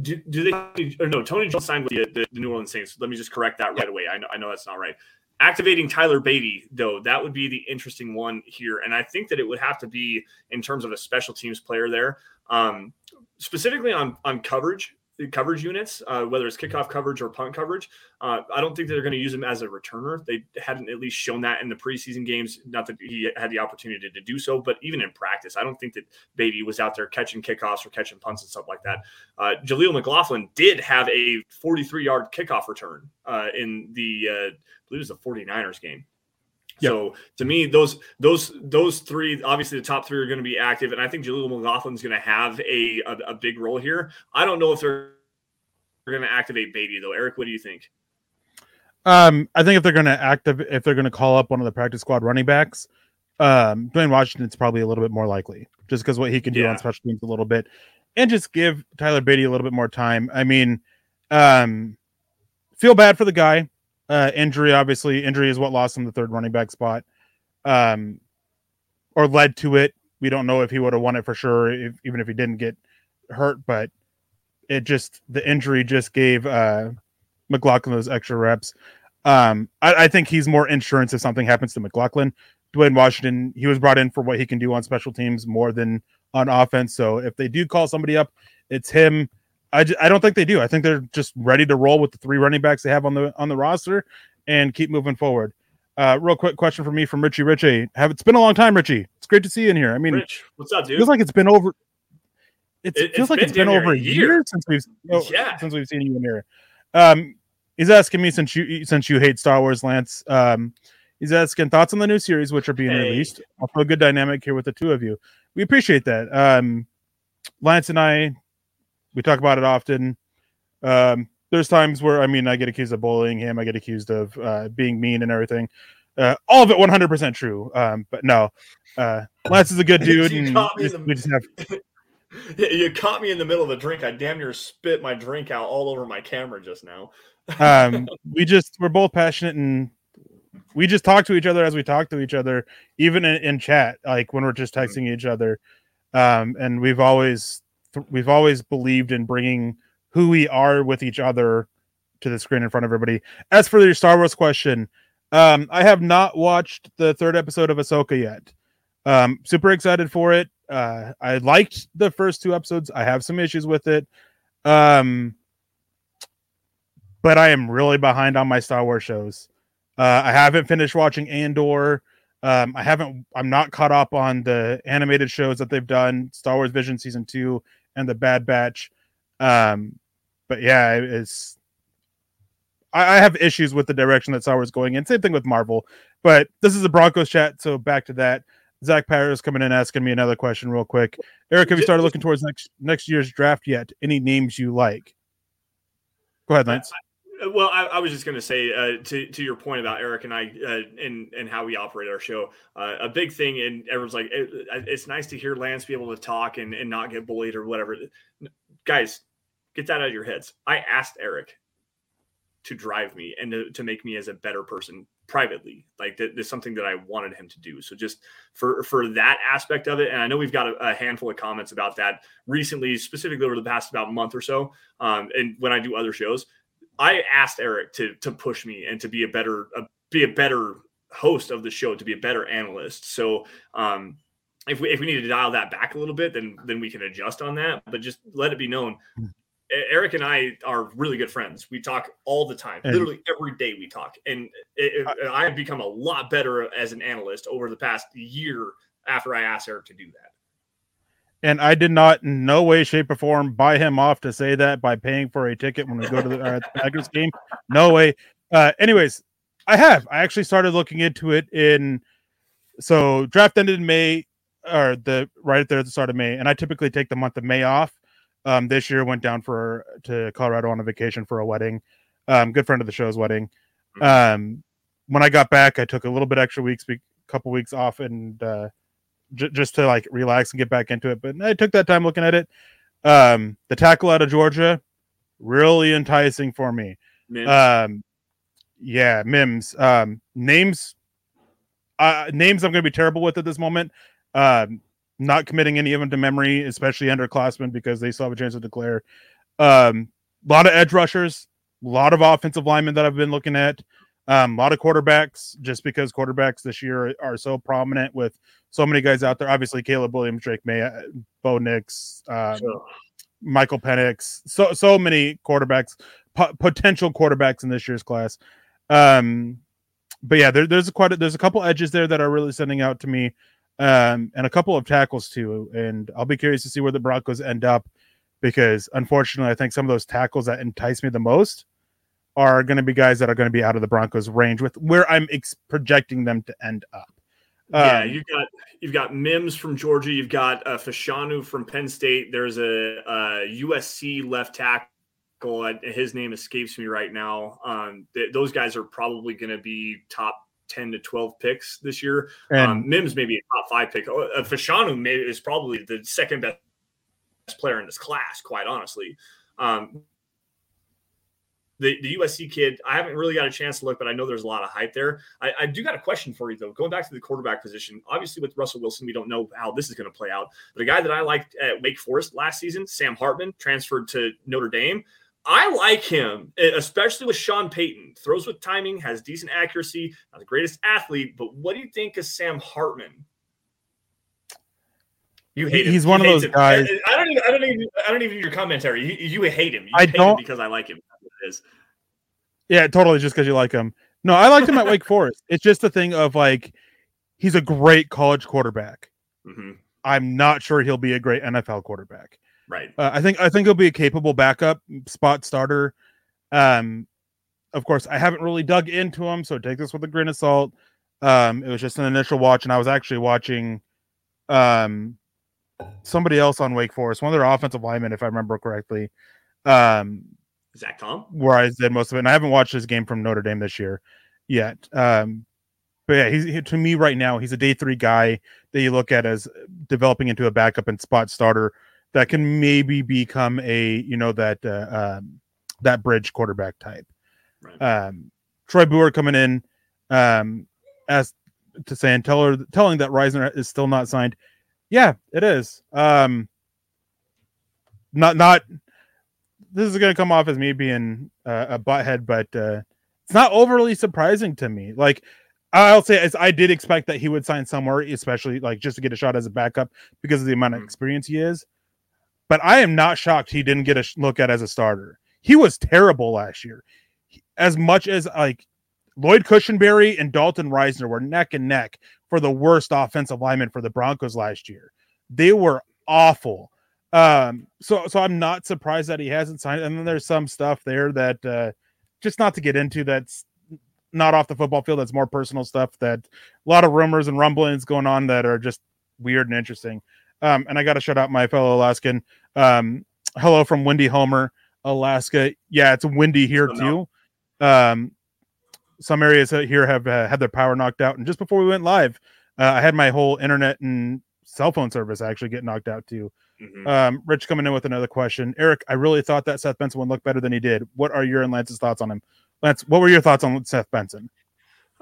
do, do, they? Or no, Tony Jones signed with the, the, the, New Orleans Saints. Let me just correct that right away. I know, I know that's not right. Activating Tyler Badie, though, that would be the interesting one here. And I think that it would have to be in terms of a special teams player there, um, specifically on, on coverage coverage units, uh, whether it's kickoff coverage or punt coverage. Uh, I don't think they're going to use him as a returner. They hadn't at least shown that in the preseason games. Not that he had the opportunity to do so, but even in practice, I don't think that Badie was out there catching kickoffs or catching punts and stuff like that. Uh, Jaleel McLaughlin did have a 43 yard kickoff return uh, in the, uh, I believe it was the 49ers game. Yep. So to me, those those those three, obviously the top three are going to be active, and I think Jaleel McLaughlin's going to have a, a, a big role here. I don't know if they're going to activate Badie though. Eric, what do you think? Um, I think if they're going to active, if they're going to call up one of the practice squad running backs, um, Dwayne Washington's probably a little bit more likely, just because what he can do yeah. on special teams a little bit, and just give Tyler Badie a little bit more time. I mean, um, feel bad for the guy. Uh, injury, obviously, injury is what lost him the third running back spot, um, or led to it. We don't know if he would have won it for sure, if, even if he didn't get hurt. But it just the injury just gave uh, McLaughlin those extra reps. Um, I, I, think he's more insurance if something happens to McLaughlin. Dwayne Washington, he was brought in for what he can do on special teams more than on offense. So if they do call somebody up, it's him. I, I don't think they do. I think they're just ready to roll with the three running backs they have on the on the roster and keep moving forward. Uh, real quick question for me from Richie Richie. Have it's been a long time, Richie. It's great to see you in here. I mean, Rich, what's up, dude? Feels like it's been over. It, it feels like it's been over a year, year since we've oh, yeah. since we've seen you in here. Um, he's asking me since you since you hate Star Wars, Lance. Um, He's asking thoughts on the new series, which are being Hey. released. Also, a good dynamic here with the two of you. We appreciate that. Um, Lance and I, we talk about it often. Um, there's times where, I mean, I get accused of bullying him. I get accused of uh, being mean and everything. Uh, all of it 100% true. Um, but no, uh, Lance is a good *laughs* dude. You and caught me just- in the- have *laughs* You caught me in the middle of a drink. I damn near spit my drink out all over my camera just now. um *laughs* we just we're both passionate and we just talk to each other as we talk to each other even in, in chat like when we're just texting each other um and we've always we've always believed in bringing who we are with each other to the screen in front of everybody as for your star wars question um i have not watched the third episode of ahsoka yet um super excited for it uh i liked the first two episodes i have some issues with it um but I am really behind on my Star Wars shows. Uh, I haven't finished watching Andor. Um, I haven't. I'm not caught up on the animated shows that they've done, Star Wars Vision season two and the Bad Batch. Um, but yeah, it's. I, I have issues with the direction that Star Wars going in. Same thing with Marvel. But this is a Broncos chat, so back to that. Zach Paris coming in asking me another question real quick. Eric, have you started looking towards next next year's draft yet? Any names you like? Go ahead, Lance. Uh, Well, I, I was just going to say uh, to to your point about Eric and I uh, and and how we operate our show. Uh, a big thing, and everyone's like, it, it's nice to hear Lance be able to talk and, and not get bullied or whatever. Guys, get that out of your heads. I asked Eric to drive me and to, to make me as a better person privately. Like that, that's something that I wanted him to do. So just for for that aspect of it, and I know we've got a, a handful of comments about that recently, specifically over the past about month or so. Um, and when I do other shows. I asked Eric to to push me and to be a better a, be a better host of the show, to be a better analyst. So um, if we if we need to dial that back a little bit, then then we can adjust on that. But just let it be known, Eric and I are really good friends. We talk all the time, And- literally every day we talk, and it, it- I have become a lot better as an analyst over the past year after I asked Eric to do that. And I did not in no way, shape, or form buy him off to say that by paying for a ticket when we go to the, uh, the Packers game. No way. Uh, anyways, I have. I actually started looking into it in. So draft ended in May, or the right there at the start of May, and I typically take the month of May off. Um, this year went down for to Colorado on a vacation for a wedding. Um, good friend of the show's wedding. Um, when I got back, I took a little bit extra weeks, a couple weeks off, and uh, j- just to like relax and get back into it. But I took that time looking at it. Um, the tackle out of Georgia, really enticing for me. Mims. Um, yeah, Mims. Um, names, uh, names I'm going to be terrible with at this moment. Um, not committing any of them to memory, especially underclassmen because they still have a chance to declare. Um, a lot of edge rushers, a lot of offensive linemen that I've been looking at. Um, a lot of quarterbacks, just because quarterbacks this year are so prominent with so many guys out there. Obviously, Caleb Williams, Drake Maye, uh, Bo Nix, um, So- Michael Penix, so so many quarterbacks, po- potential quarterbacks in this year's class. Um, but yeah, there, there's a quite a, there's a couple edges there that are really sending out to me, um, and a couple of tackles too. And I'll be curious to see where the Broncos end up, because unfortunately, I think some of those tackles that entice me the most are going to be guys that are going to be out of the Broncos' range with where I'm ex- projecting them to end up. Yeah, Um, you've got you've got Mims from Georgia. You've got uh, Fashanu from Penn State. There's a, a USC left tackle. His name escapes me right now. Um, th- those guys are probably going to be top ten to twelve picks this year. and um, Mims may be a top five pick. Oh, Uh, Fashanu may, is probably the second best player in this class. Quite honestly. Um, the, the USC kid, I haven't really got a chance to look, but I know there's a lot of hype there. I, I do got a question for you though. Going back to the quarterback position, obviously with Russell Wilson, we don't know how this is going to play out. But a guy that I liked at Wake Forest last season, Sam Hartman, transferred to Notre Dame. I like him, especially with Sean Payton. Throws with timing, has decent accuracy, not the greatest athlete. But what do you think of Sam Hartman? You hate him. He's He one of those him. guys- I, don't even. I don't even. I don't even need your commentary. You, you hate him. You I hate don't- because I like him. That's what it is. Yeah, totally. Just because you like him. No, I liked him at *laughs* Wake Forest. It's just a thing of like, he's a great college quarterback. hmm I'm not sure he'll be a great NFL quarterback. Right. Uh, I think I think he'll be a capable backup spot starter. Um, of course, I haven't really dug into him, so take this with a grain of salt. Um, it was just an initial watch, and I was actually watching um somebody else on Wake Forest, one of their offensive linemen, if I remember correctly. Um, Zach Tom, where I said most of it, and I haven't watched this game from Notre Dame this year yet. Um, but yeah, he's he, to me right now, he's a day three guy that you look at as developing into a backup and spot starter that can maybe become a you know that uh, um, that bridge quarterback type. Right. Um, Troy Boer coming in um, as to say and tell her telling that Risner is still not signed. Yeah, it is. Um, not not. This is going to come off as me being uh, a butthead, but uh, it's not overly surprising to me. Like I'll say, as I did expect that he would sign somewhere, especially like just to get a shot as a backup because of the amount of mm-hmm. experience he is. But I am not shocked he didn't get a look at as a starter. He was terrible last year. As much as like Lloyd Cushenberry and Dalton Risner were neck and neck for the worst offensive lineman for the Broncos last year. They were awful. Um, so so I'm not surprised that he hasn't signed. And then there's some stuff there that uh, just not to get into that's not off the football field. That's more personal stuff. That a lot of rumors and rumblings going on that are just weird and interesting. Um, and I got to shout out my fellow Alaskan. Um, hello from Windy Homer, Alaska. Yeah, it's windy here too. Um, some areas here have uh, had their power knocked out. And just before we went live, uh, I had my whole internet and cell phone service actually get knocked out too. Mm-hmm. Um, Rich coming in with another question. Eric, I really thought that Seth Benson would look better than he did. What are your and Lance's thoughts on him? Lance, what were your thoughts on Seth Benson?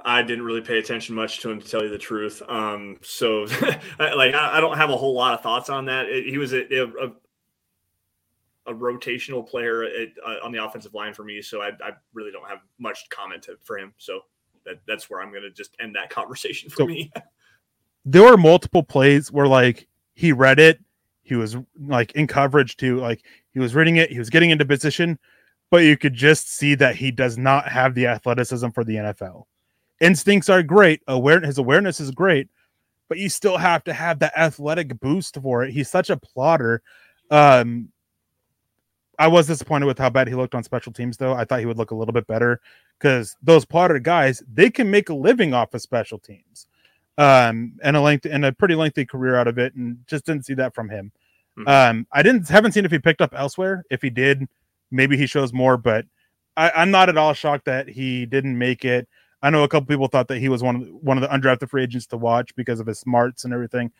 I didn't really pay attention much to him to tell you the truth. Um, so *laughs* like I, I, don't have a whole lot of thoughts on that. It, he was a, a, a rotational player at, uh, on the offensive line for me, so I, I, really don't have much comment to, for him. So that, that's where I'm going to just end that *laughs* conversation for so, me. *laughs* there were multiple plays where like he read it, he was like in coverage too, like he was reading it, he was getting into position, but you could just see that he does not have the athleticism for the NFL. Instincts are great, aware his awareness is great, but you still have to have that athletic boost for it. He's such a plotter. Um, I was disappointed with how bad he looked on special teams, though. I thought he would look a little bit better because those plotter guys they can make a living off of special teams, um, and a length and a pretty lengthy career out of it, and just didn't see that from him. Mm-hmm. Um, I didn't haven't seen if he picked up elsewhere. If he did, maybe he shows more, but I, I'm not at all shocked that he didn't make it. I know a couple people thought that he was one of the, one of the undrafted free agents to watch because of his smarts and everything,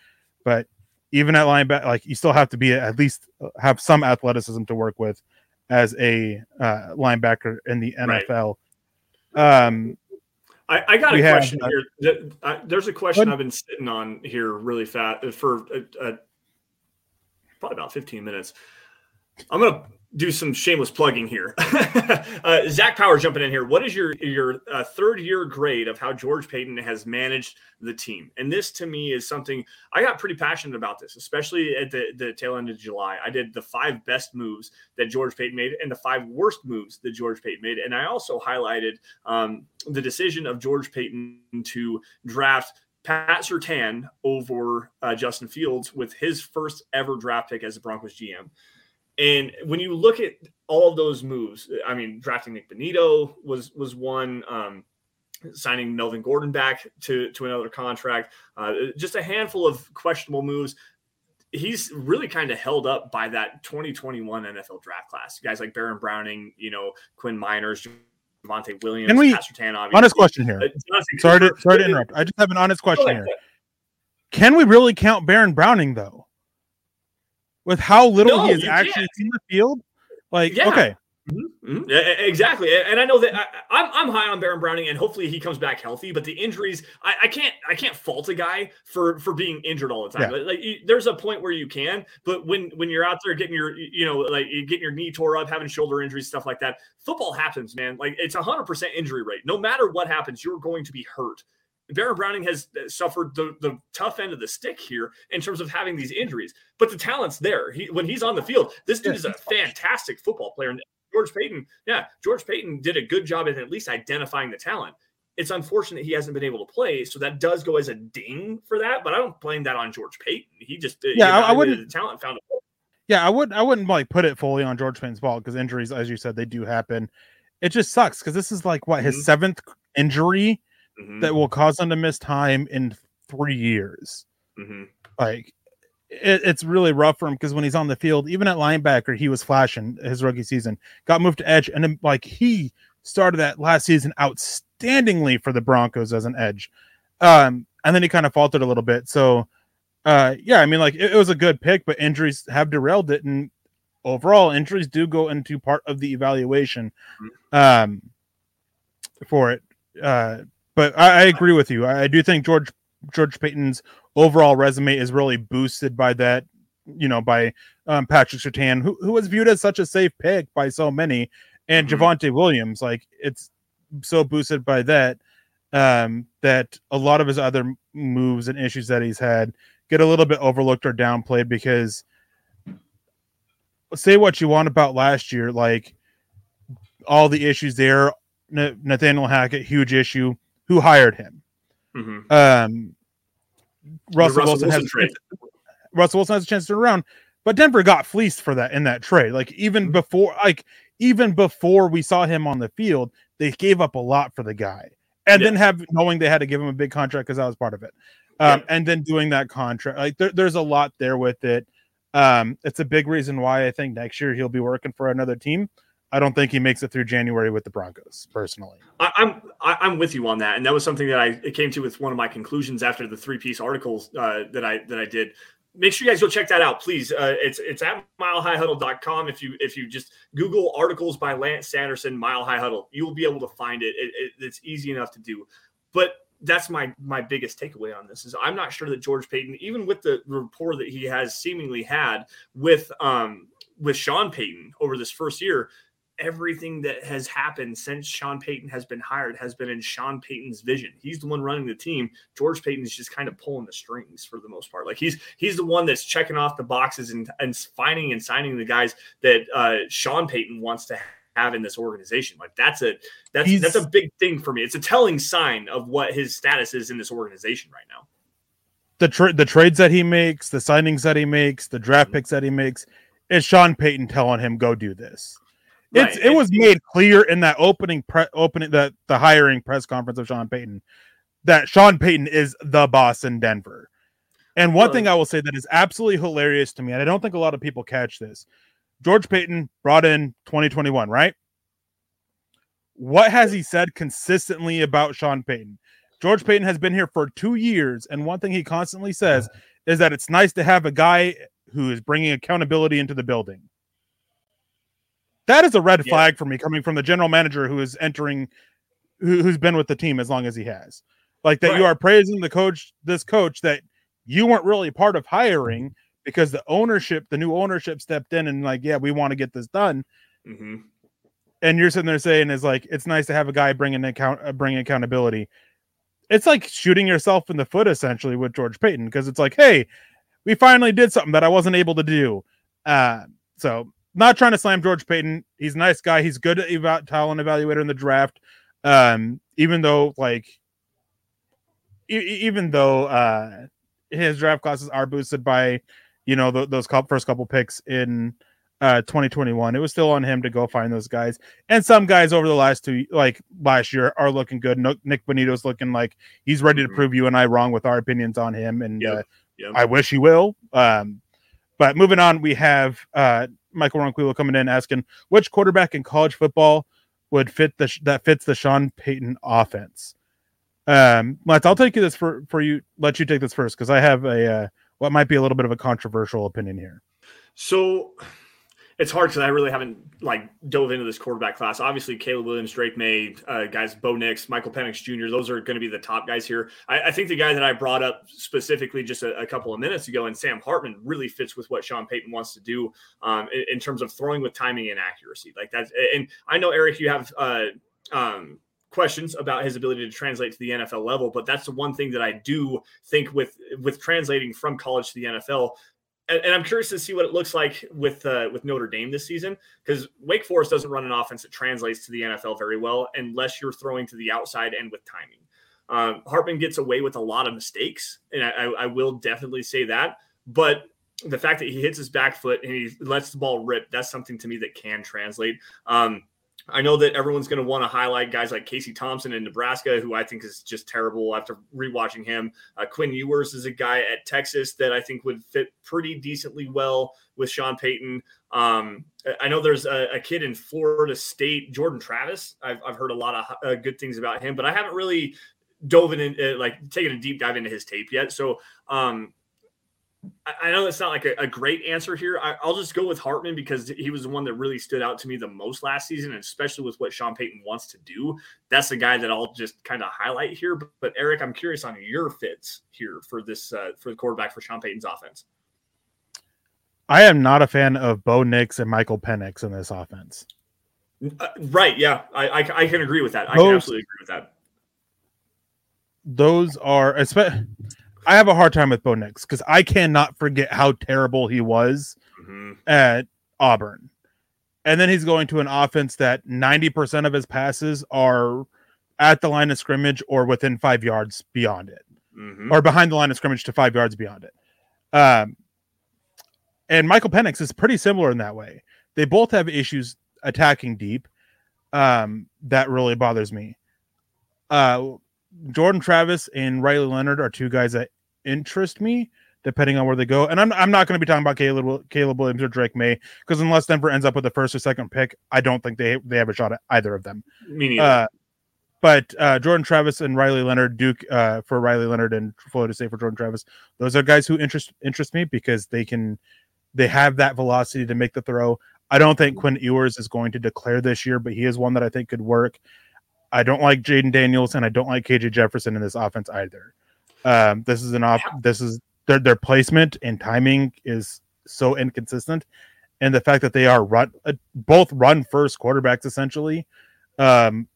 but even at linebacker, like you still have to be at least uh, have some athleticism to work with as a uh, linebacker in the NFL. Right. Um, I, I, got a question have, here. There's a question I've been sitting on here really fat for uh, uh, probably about 15 minutes. I'm gonna do some shameless plugging here. *laughs* uh, Zach Power jumping in here. What is your your uh, third year grade of how George Paton has managed the team? And this to me is something I got pretty passionate about this, especially at the, the tail end of July. I did the five best moves that George Paton made and the five worst moves that George Paton made. And I also highlighted um, the decision of George Paton to draft Pat Surtain over uh, Justin Fields with his first ever draft pick as a Broncos GM. And when you look at all of those moves, I mean, drafting Nik Bonitto was was one. Um, signing Melvin Gordon back to to another contract, uh, just a handful of questionable moves. He's really kind of held up by that 2021 NFL draft class. Guys like Baron Browning, you know, Quinn Meinerz, Javonte Williams, Can we, Surtain, honest question here. Uh, sorry to sorry to interrupt. I just have an honest question here. Can we really count Baron Browning though? With how little no, he has actually seen the field. Like, yeah. okay. Mm-hmm. Mm-hmm. Exactly, and I know that I, am I'm, I'm high on Baron Browning, and hopefully he comes back healthy. But the injuries, I, I can't I can't fault a guy for for being injured all the time. Yeah. Like, there's a point where you can, but when when you're out there getting your you know like getting your knee tore up, having shoulder injuries, stuff like that, football happens, man. Like it's a hundred percent injury rate. No matter what happens, you're going to be hurt. Baron Browning has uh, suffered the, the tough end of the stick here in terms of having these injuries, but the talent's there. He, when he's on the field, this dude is a fantastic football player. And George Paton, yeah, George Paton did a good job at at least identifying the talent. It's unfortunate he hasn't been able to play, so that does go as a ding for that. But I don't blame that on George Paton. He just uh, yeah, I, I wouldn't talent found. A- yeah, I would I wouldn't like put it fully on George Paton's fault because injuries, as you said, they do happen. It just sucks because this is like what his mm-hmm. seventh injury mm-hmm. that will cause them to miss time in three years. Mm-hmm. Like it, it's really rough for him because when he's on the field, even at linebacker, he was flashing his rookie season. Got moved to edge, and then like he started that last season outstandingly for the Broncos as an edge, um, and then he kind of faltered a little bit. So, uh, yeah, I mean, like it, it was a good pick, but injuries have derailed it, and overall, injuries do go into part of the evaluation, mm-hmm. um, for it. Uh, but I, I agree with you. I, I do think George George Paton's overall resume is really boosted by that, you know, by um, Patrick Surtain, who, who was viewed as such a safe pick by so many, and mm-hmm. Javonte Williams. Like it's so boosted by that um, that a lot of his other moves and issues that he's had get a little bit overlooked or downplayed because say what you want about last year, like all the issues there. Nathaniel Hackett, huge issue. Who hired him? Mm-hmm. Um, Russell, Russell, Wilson, Wilson has Russell Wilson has a chance to turn around, but Denver got fleeced for that in that trade. Like even mm-hmm. before, like even before we saw him on the field, they gave up a lot for the guy, and yeah. then have knowing they had to give him a big contract because I was part of it, um, yeah. and then doing that contract. Like there, there's a lot there with it. Um, it's a big reason why I think next year he'll be working for another team. I don't think he makes it through January with the Broncos personally. I, I'm I, am with you on that, and that was something that I came to with one of my conclusions after the three piece articles uh, that I that I did. Make sure you guys go check that out, please. Uh, it's it's at milehighhuddle.com. If you if you just Google articles by Lance Sanderson, Mile High Huddle, you will be able to find it. it, it it's easy enough to do. But that's my my biggest takeaway on this is I'm not sure that George Paton, even with the rapport that he has seemingly had with um with Sean Payton over this first year, everything that has happened since Sean Payton has been hired has been in Sean Payton's vision. He's the one running the team. George Paton is just kind of pulling the strings for the most part. Like he's he's the one that's checking off the boxes and and finding and signing the guys that uh, Sean Payton wants to have in this organization. Like that's a that's he's, that's a big thing for me. It's a telling sign of what his status is in this organization right now. The tra- the trades that he makes, the signings that he makes, the draft mm-hmm. picks that he makes, is Sean Payton telling him go do this. It's right. it was made clear in that opening pre- opening the the hiring press conference of Sean Payton that Sean Payton is the boss in Denver. And one thing I will say that is absolutely hilarious to me, and I don't think a lot of people catch this. George Paton brought in 2021, right? What has he said consistently about Sean Payton? George Paton has been here for two years, and one thing he constantly says is that it's nice to have a guy who is bringing accountability into the building. That is a red yeah. flag for me coming from the general manager who is entering, who, has been with the team as long as he has. Like that, right. you are praising the coach, this coach that you weren't really part of hiring because the ownership, the new ownership stepped in and like, yeah, we want to get this done. Mm-hmm. And you're sitting there saying is like, it's nice to have a guy bringing account, uh, bring accountability. It's like shooting yourself in the foot essentially with George Paton because it's like, hey, we finally did something that I wasn't able to do. Uh, so not trying to slam George Paton. He's a nice guy. He's good at eva- talent evaluator in the draft. Um, even though like, e- even though uh, his draft classes are boosted by, you know, th- those first couple picks in uh 2021, it was still on him to go find those guys. And some guys over the last two, like last year, are looking good. No, Nik Bonitto's looking like he's ready to mm-hmm. prove you and I wrong with our opinions on him, and yep. Uh, yep. I wish he will. Um, but moving on, we have uh Michael Ronquillo coming in asking which quarterback in college football would fit the that fits the Sean Payton offense. Um, let's I'll take you this for for you. Let you take this first because I have a uh, what might be a little bit of a controversial opinion here. So it's hard because I really haven't like dove into this quarterback class. Obviously, Caleb Williams, Drake Maye, uh, guys, Bo Nix, Michael Penix Jr. Those are going to be the top guys here. I, I, think the guy that I brought up specifically just a, a, couple of minutes ago, and Sam Hartman, really fits with what Sean Payton wants to do um, in, in, terms of throwing with timing and accuracy. Like that, and I know Eric, you have. Uh, um, questions about his ability to translate to the NFL level, but that's the one thing that I do think with with translating from college to the NFL and, and, I'm curious to see what it looks like with uh, with Notre Dame this season because Wake Forest doesn't run an offense that translates to the NFL very well unless you're throwing to the outside and with timing. Um, Hartman gets away with a lot of mistakes, and I, I, will definitely say that. But the fact that he hits his back foot and he lets the ball rip, that's something to me that can translate. Um, I know that everyone's going to want to highlight guys like Casey Thompson in Nebraska, who I think is just terrible after rewatching him. Uh, Quinn Ewers is a guy at Texas that I think would fit pretty decently well with Sean Payton. Um, I know there's a, a, kid in Florida State, Jordan Travis. I've, I've heard a lot of uh, good things about him, but I haven't really dove in, uh, like taken a deep dive into his tape yet. So um, I know it's not like a, a great answer here. I, will just go with Hartman because he was the one that really stood out to me the most last season, and especially with what Sean Payton wants to do. That's the guy that I'll just kind of highlight here. But, but, Eric, I'm curious on your fits here for this uh, for the quarterback for Sean Payton's offense. I am not a fan of Bo Nix and Michael Penix in this offense. Uh, right? Yeah, I, I, I can agree with that. I can absolutely agree with that. Those are especially I have a hard time with Bo Nix because I cannot forget how terrible he was mm-hmm. at Auburn. And then he's going to an offense that 90% of his passes are at the line of scrimmage or within five yards beyond it, mm-hmm. or behind the line of scrimmage to five yards beyond it. Um, and Michael Penix is pretty similar in that way. They both have issues attacking deep. Um, that really bothers me. Uh, Jordan Travis and Riley Leonard are two guys that interest me depending on where they go. And I'm, I'm not going to be talking about Caleb Caleb Williams or Drake Maye because unless Denver ends up with the first or second pick, I don't think they they have a shot at either of them. Me neither. Uh, but uh, Jordan Travis and Riley Leonard, Duke uh, for Riley Leonard and Florida State for Jordan Travis, those are guys who interest interest me because they can they have that velocity to make the throw. I don't think Quinn Ewers is going to declare this year, but he is one that I think could work. I don't like Jayden Daniels and I don't like KJ Jefferson in this offense either. Um, this is an off. This is their their placement and timing is so inconsistent, and the fact that they are run uh, both run first quarterbacks essentially. Um,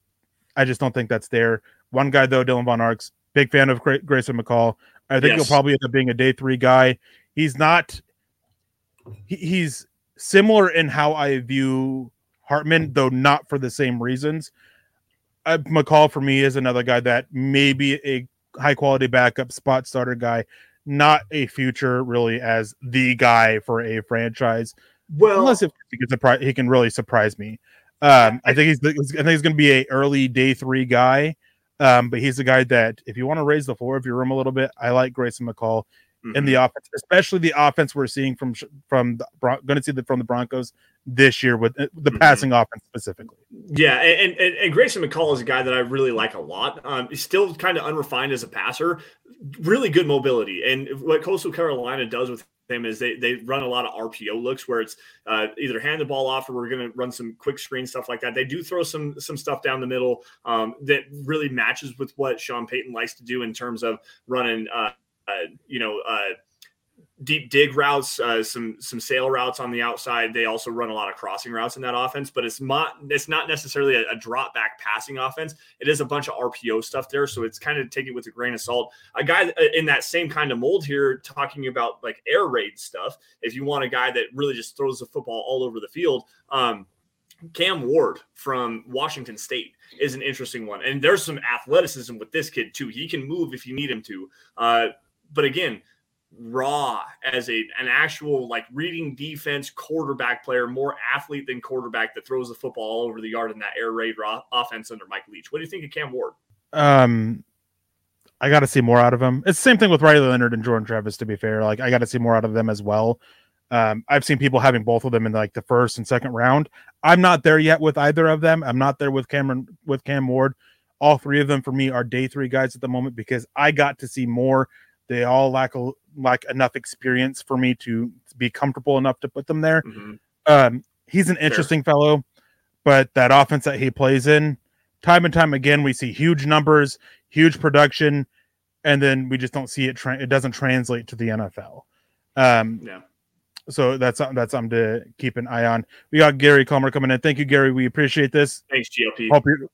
I just don't think that's there. One guy though, Dylan Von Arx, big fan of Grayson McCall. I think yes. he'll probably end up being a day three guy. He's not. He, he's similar in how I view Hartman, though not for the same reasons. Uh, McCall for me is another guy that maybe a high quality backup spot starter guy, not a future really as the guy for a franchise. Well, unless if he can surprise, he can really surprise me. Um, I think he's I think he's going to be a early day three guy. Um, but he's the guy that if you want to raise the floor of your room a little bit, I like Grayson McCall mm-hmm. in the mm-hmm. offense, especially the offense we're seeing from from the going to see the from the Broncos this year with uh, the mm-hmm. passing offense specifically. Yeah, and, and, and Grayson McCall is a guy that I really like a lot. Um, he's still kind of unrefined as a passer, really good mobility, and what Coastal Carolina does with him is they they run a lot of RPO looks where it's uh, either hand the ball off or we're going to run some quick screen stuff like that. They do throw some some stuff down the middle um, that really matches with what Sean Payton likes to do in terms of running. Uh, you know, uh, deep dig routes, uh, some some sail routes on the outside. They also run a lot of crossing routes in that offense, but it's not it's not necessarily a, a, drop back passing offense. It is a bunch of RPO stuff there, so it's kind of take it with a grain of salt. A guy in that same kind of mold here, talking about like air raid stuff. If you want a guy that really just throws the football all over the field. Um, Cam Ward from Washington State is an interesting one, and there's some athleticism with this kid too. He can move if you need him to. Uh, but again, raw as a an actual like reading defense quarterback player, more athlete than quarterback that throws the football all over the yard in that air raid raw offense under Mike Leach. What do you think of Cam Ward? Um, I got to see more out of him. It's the same thing with Riley Leonard and Jordan Travis. To be fair, like I got to see more out of them as well. Um, I've seen people having both of them in like the first and second round. I'm not there yet with either of them. I'm not there with Cameron with Cam Ward. All three of them for me are day three guys at the moment because I got to see more they all lack a, lack enough experience for me to be comfortable enough to put them there. Mm-hmm. Um, he's an interesting sure. fellow, but that offense that he plays in, time and time again, we see huge numbers, huge production, and then we just don't see it. Tra- it doesn't translate to the NFL. Um, yeah. So that's that's something to keep an eye on. We got Gary Comer coming in. Thank you, Gary. We appreciate this. Thanks, GLP. Hope you're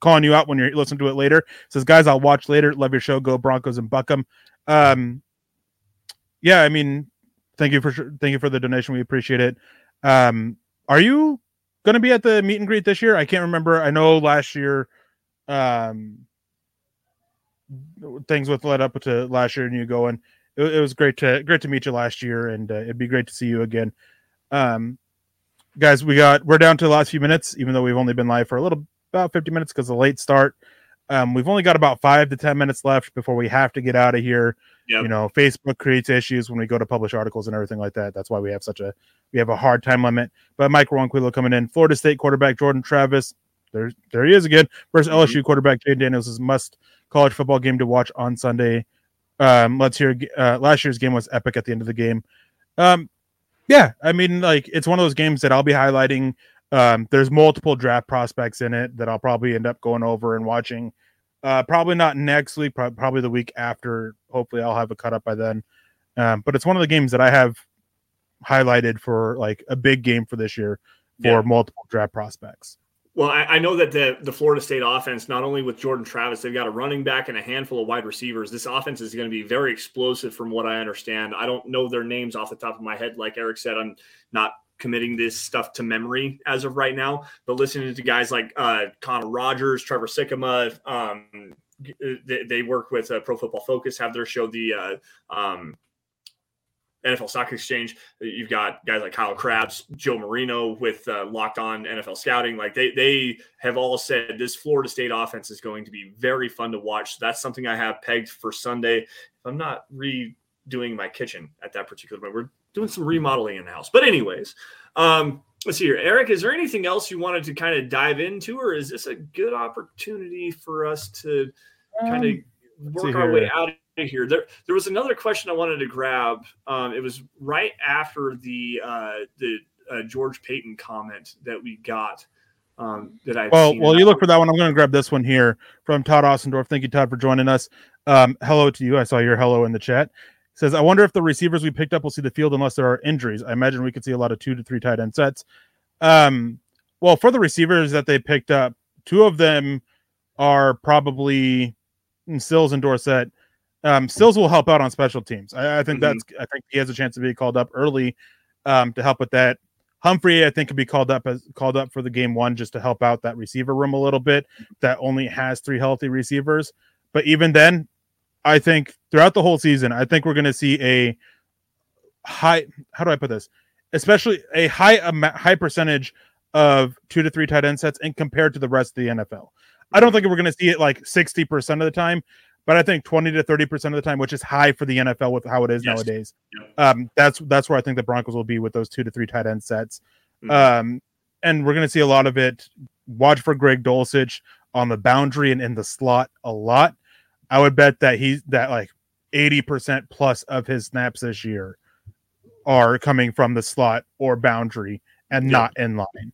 calling you out when you're listening to it later. Says, guys, I'll watch later. Love your show. Go Broncos and Buckham. Um, yeah, I mean, thank you for thank you for the donation. We appreciate it. Um, are you going to be at the meet and greet this year? I can't remember. I know last year, um, things with led up to last year and you going. It, it was great to great to meet you last year, and uh, it'd be great to see you again. Um, guys, we got we're down to the last few minutes, even though we've only been live for a little about 50 minutes because of the late start. Um, we've only got about five to 10 minutes left before we have to get out of here. Yep. You know, Facebook creates issues when we go to publish articles and everything like that. That's why we have such a we have a hard time limit. But Mike Ronquillo coming in, Florida State quarterback Jordan Travis. There, there he is again. Versus mm-hmm. LSU quarterback Jay Daniels is must college football game to watch on Sunday. Um, let's hear. Uh, last year's game was epic at the end of the game. Um, yeah, I mean, like it's one of those games that I'll be highlighting. Um, there's multiple draft prospects in it that I'll probably end up going over and watching. Uh, probably not next week, pro- probably the week after. Hopefully, I'll have a cut up by then. Um, but it's one of the games that I have highlighted for like a big game for this year for yeah. multiple draft prospects. Well, I, I, know that the the Florida State offense, not only with Jordan Travis, they've got a running back and a handful of wide receivers. This offense is going to be very explosive, from what I understand. I don't know their names off the top of my head. Like Eric said, I'm not committing this stuff to memory as of right now. But listening to guys like uh, Connor Rogers, Trevor Sikkema, um, they, they, work with uh, Pro Football Focus, have their show the uh, um, NFL Stock Exchange. You've got guys like Kyle Crabbs, Joe Marino with uh, Locked On NFL Scouting. Like they they have all said this Florida State offense is going to be very fun to watch. That's something I have pegged for Sunday. If I'm not redoing my kitchen at that particular moment, we're doing some remodeling in the house. But anyways, um, let's see here. Eric, is there anything else you wanted to kind of dive into, or is this a good opportunity for us to kind of um, work our way out of here. There, there was another question I wanted to grab. Um, it was right after the uh, the uh, George Paton comment that we got. Um, that I well, well, you look for that one. I'm going to grab this one here from Todd Ossendorf. Thank you, Todd, for joining us. Um, hello to you. I saw your hello in the chat. Says, I wonder if the receivers we picked up will see the field unless there are injuries. I imagine we could see a lot of two to three tight end sets. Um, well, for the receivers that they picked up, two of them are probably Sills and Dorsett um, Sills will help out on special teams. I, I think mm-hmm. that's I think he has a chance to be called up early um, to help with that. Humphrey, I think, could be called up as called up for the game one just to help out that receiver room a little bit that only has three healthy receivers. But even then, I think throughout the whole season, I think we're going to see a high. How do I put this? Especially a high um, high percentage of two to three tight end sets, and compared to the rest of the NFL. I don't think we're going to see it like sixty percent of the time, but I think 20 to 30 percent of the time, which is high for the NFL with how it is yes. nowadays. Yep. Um, that's that's where I think the Broncos will be with those two to three tight end sets. Mm-hmm. Um, and we're going to see a lot of it. Watch for Greg Dulcich on the boundary and in the slot a lot. I would bet that he's that like 80 percent plus of his snaps this year are coming from the slot or boundary and yep. not in line.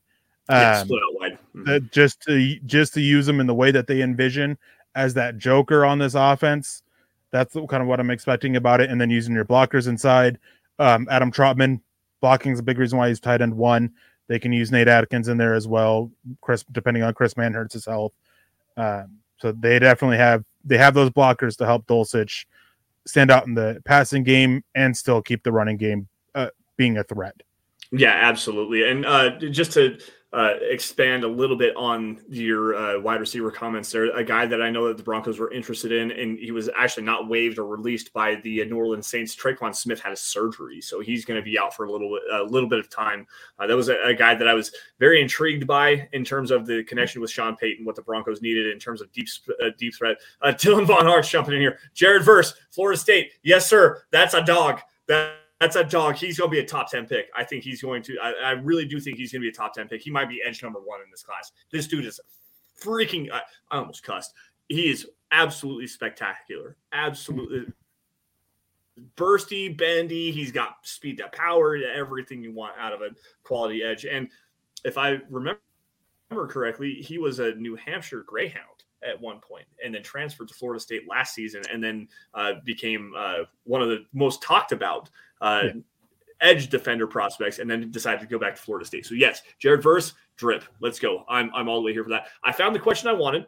Um, mm-hmm. just to just to use them in the way that they envision as that joker on this offense. That's kind of what I'm expecting about it. And then using your blockers inside. Um, Adam Trautman blocking is a big reason why he's tight end one. They can use Nate Adkins in there as well, Chris, depending on Chris Manhertz' health. Um, so they definitely have they have those blockers to help Dulcich stand out in the passing game and still keep the running game uh, being a threat. Yeah, absolutely. And uh, just to uh, expand a little bit on your uh, wide receiver comments there. A guy that I know that the Broncos were interested in, and he was actually not waived or released by the New Orleans Saints. Tre'Quan Smith had a surgery, so he's going to be out for a little a little bit of time. Uh, that was a, a, guy that I was very intrigued by in terms of the connection with Sean Payton, what the Broncos needed in terms of deep uh, deep threat. Uh, Dylan Von Hart's jumping in here. Jared Verse, Florida State. Yes, sir. That's a dog. That's a dog. He's going to be a top 10 pick. I think he's going to, I, I really do think he's going to be a top 10 pick. He might be edge number one in this class. This dude is freaking, I, I almost cussed. He is absolutely spectacular. Absolutely bursty, bendy. He's got speed to power, everything you want out of a quality edge. And if I remember correctly, he was a New Hampshire Greyhound at one point and then transferred to Florida State last season and then uh, became uh, one of the most talked about uh, yeah. edge defender prospects, and then decided to go back to Florida State. So yes, Jared Verse, drip. Let's go. I'm I'm all the way here for that. I found the question I wanted.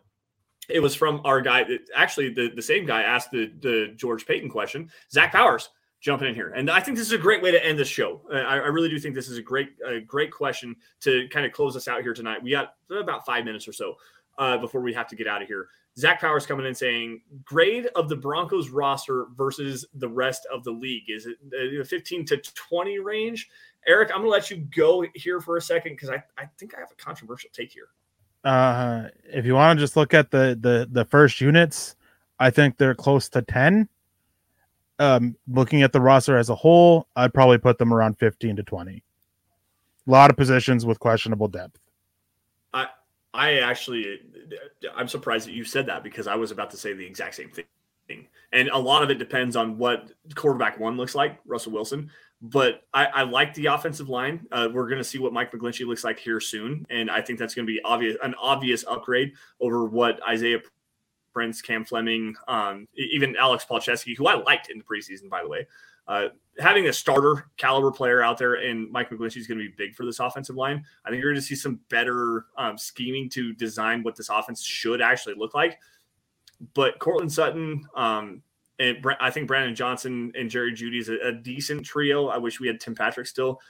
It was from our guy. Actually, the, the same guy asked the the George Paton question. Zach Powers jumping in here, and I think this is a great way to end the show. I, I really do think this is a great a great question to kind of close us out here tonight. We got about five minutes or so uh, before we have to get out of here. Zach Powers coming in saying grade of the Broncos roster versus the rest of the league. Is it 15 to 20 range? Eric, I'm going to let you go here for a second because I, I think I have a controversial take here. Uh, if you want to just look at the the the first units, I think they're close to 10. Um, looking at the roster as a whole, I'd probably put them around 15 to 20. A lot of positions with questionable depth. I actually I'm surprised that you said that because I was about to say the exact same thing. And a lot of it depends on what quarterback one looks like, Russell Wilson. But I, I like the offensive line. Uh, we're going to see what Mike McGlinchey looks like here soon, and I think that's going to be obvious an obvious upgrade over what Isaiah Prince, Cam Fleming, um, even Alex Palczewski, who I liked in the preseason, by the way. Uh, having a starter caliber player out there and Mike McGlinchey is going to be big for this offensive line. I think you're going to see some better um, scheming to design what this offense should actually look like. But Courtland Sutton, um, and I think Brandon Johnson and Jerry Jeudy is a, a, decent trio. I wish we had Tim Patrick still.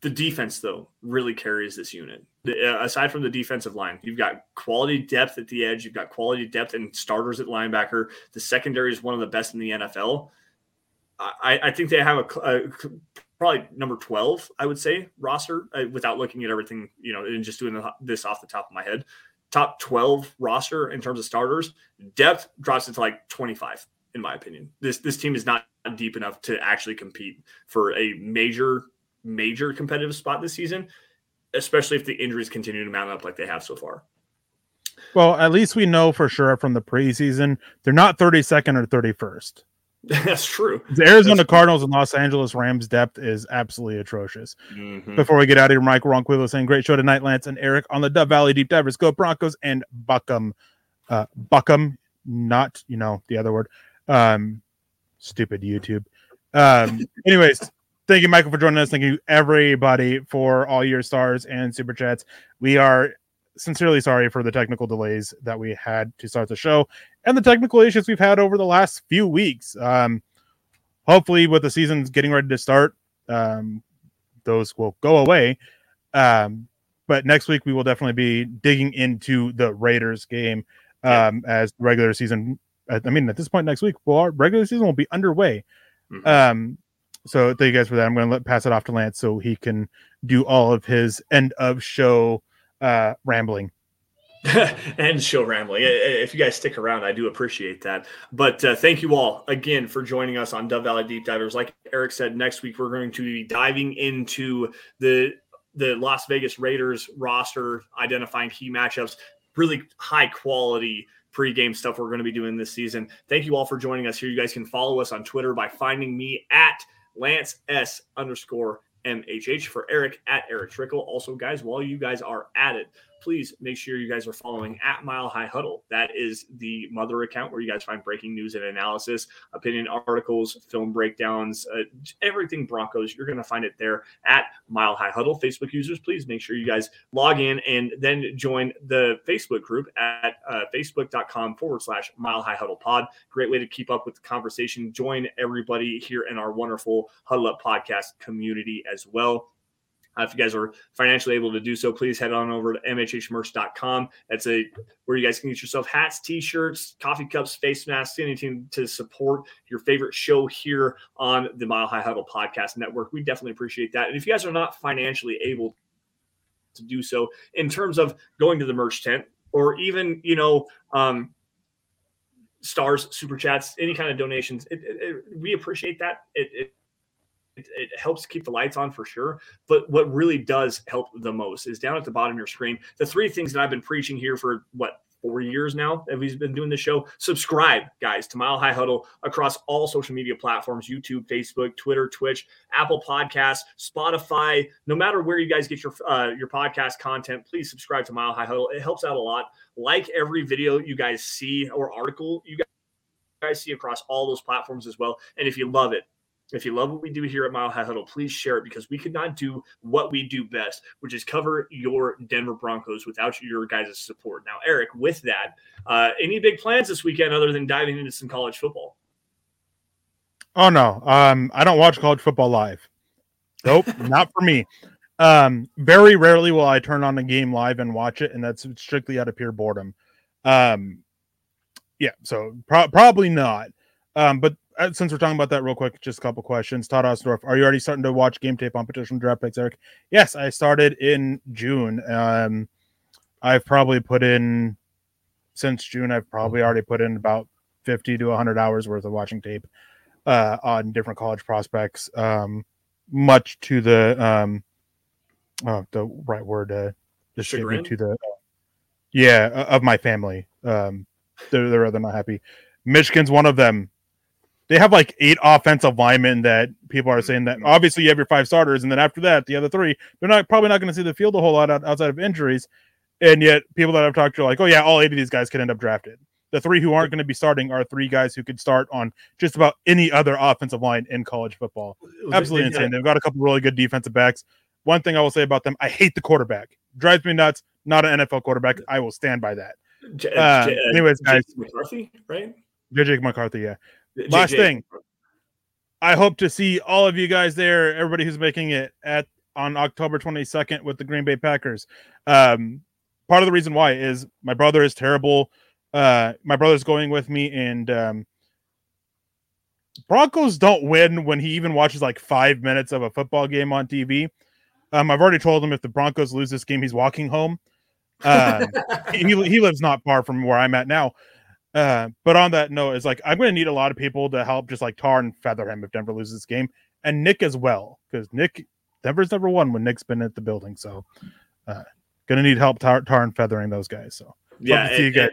The defense, though, really carries this unit. The, uh, aside from the defensive line, you've got quality depth at the edge. You've got quality depth and starters at linebacker. The secondary is one of the best in the NFL. I, I think they have a, a, probably number 12, I would say, roster uh, without looking at everything, you know, and just doing this off the top of my head. Top 12 roster in terms of starters. Depth drops it to like 25 in my opinion. This this team is not deep enough to actually compete for a major major competitive spot this season, especially if the injuries continue to mount up like they have so far. Well, at least we know for sure from the preseason they're not 32nd or 31st. *laughs* That's true. The Arizona That's Cardinals true. and Los Angeles Rams depth is absolutely atrocious. Mm-hmm. Before we get out of here, Mike Ronquillo saying, Great show tonight, Lance and Erick on the Dove Valley Deep Divers. Go Broncos and Buckham. Uh, Buckham, not, you know, the other word. Um, stupid YouTube. Um, *laughs* anyways, thank you, Michael, for joining us. Thank you, everybody, for all your stars and super chats. We are sincerely sorry for the technical delays that we had to start the show and the technical issues we've had over the last few weeks. Um, hopefully, with the seasons getting ready to start, um, those will go away. Um, but next week we will definitely be digging into the Raiders game um, yeah. as regular season I mean, at this point next week, well, our regular season will be underway. Mm-hmm. Um, so thank you guys for that. I'm going to pass it off to Lance so he can do all of his end of show uh, rambling. *laughs* and show rambling. If you guys stick around, I do appreciate that. But uh, thank you all again for joining us on Dove Valley Deep Divers. Like Erick said, next week we're going to be diving into the the Las Vegas Raiders roster, identifying key matchups, really high quality pregame stuff we're going to be doing this season. Thank you all for joining us here. You guys can follow us on Twitter by finding me at Lance S underscore MHH for Erick at Erick Trickel. Also, guys, while you guys are at it, please make sure you guys are following at Mile High Huddle. That is the mother account where you guys find breaking news and analysis, opinion articles, film breakdowns, uh, everything Broncos. You're going to find it there at Mile High Huddle. Facebook users, please make sure you guys log in and then join the Facebook group at uh, facebook.com forward slash Mile High Huddle Pod. Great way to keep up with the conversation. Join everybody here in our wonderful Huddle Up podcast community as well. Uh, if you guys are financially able to do so, please head on over to mhhmerch.com. That's a where you guys can get yourself hats, t-shirts, coffee cups, face masks, anything to support your favorite show here on the Mile High Huddle Podcast Network. We definitely appreciate that. And if you guys are not financially able to do so, in terms of going to the merch tent or even you know um, stars, super chats, any kind of donations, it, it, it, we appreciate that. it it, it, helps keep the lights on for sure. But what really does help the most is down at the bottom of your screen. The three things that I've been preaching here for what four years now that we've been doing the show. Subscribe, guys, to Mile High Huddle across all social media platforms YouTube, Facebook, Twitter, Twitch, Apple Podcasts, Spotify. No matter where you guys get your uh, your podcast content, please subscribe to Mile High Huddle. It helps out a lot. Like every video you guys see or article you guys see across all those platforms as well. And if you love it, if you love what we do here at Mile High Huddle, please share it because we could not do what we do best, which is cover your Denver Broncos without your guys' support. Now, Erick, with that, uh, any big plans this weekend other than diving into some college football? Oh no, um, I don't watch college football live. Nope, *laughs* not for me. Um, very rarely will I turn on a game live and watch it, and that's strictly out of pure boredom. Um, Yeah, so pro- probably not. Um, but since we're talking about that real quick, just a couple questions. Todd Osdorf, are you already starting to watch game tape on petition draft picks, Erick? Yes, I started in June. Um, I've probably put in since June. I've probably already put in about fifty to hundred hours worth of watching tape uh, on different college prospects. Um, much to the um, oh, the right word uh, distribute to the uh, yeah of my family. Um, they're they're rather not happy. Michigan's one of them. They have like eight offensive linemen that people are saying that obviously you have your five starters, and then after that, the other three, they're not probably not going to see the field a whole lot outside of injuries. And yet, people that I've talked to are like, oh yeah, all eight of these guys could end up drafted. The three who aren't going to be starting are three guys who could start on just about any other offensive line in college football. Absolutely insane. They've got a couple really good defensive backs. One thing I will say about them, I hate the quarterback. Drives me nuts. Not an NFL quarterback. I will stand by that. J- uh, J- anyways, guys, McCarthy, right? JJ McCarthy, yeah. Last J- thing, I hope to see all of you guys there. Everybody who's making it at on October 22nd with the Green Bay Packers. Um, part of the reason why is my brother is terrible. Uh, my brother's going with me, and um, Broncos don't win when he even watches like five minutes of a football game on TV. Um, I've already told him if the Broncos lose this game, he's walking home. *laughs* Uh, he, he lives not far from where I'm at now. Uh, but on that note, it's like I'm going to need a lot of people to help just like tar and feather him if Denver loses this game, and Nick as well, because Nick Denver's never won when Nick's been at the building. So, uh, going to need help tar, tar and feathering those guys. So, yeah, see you guys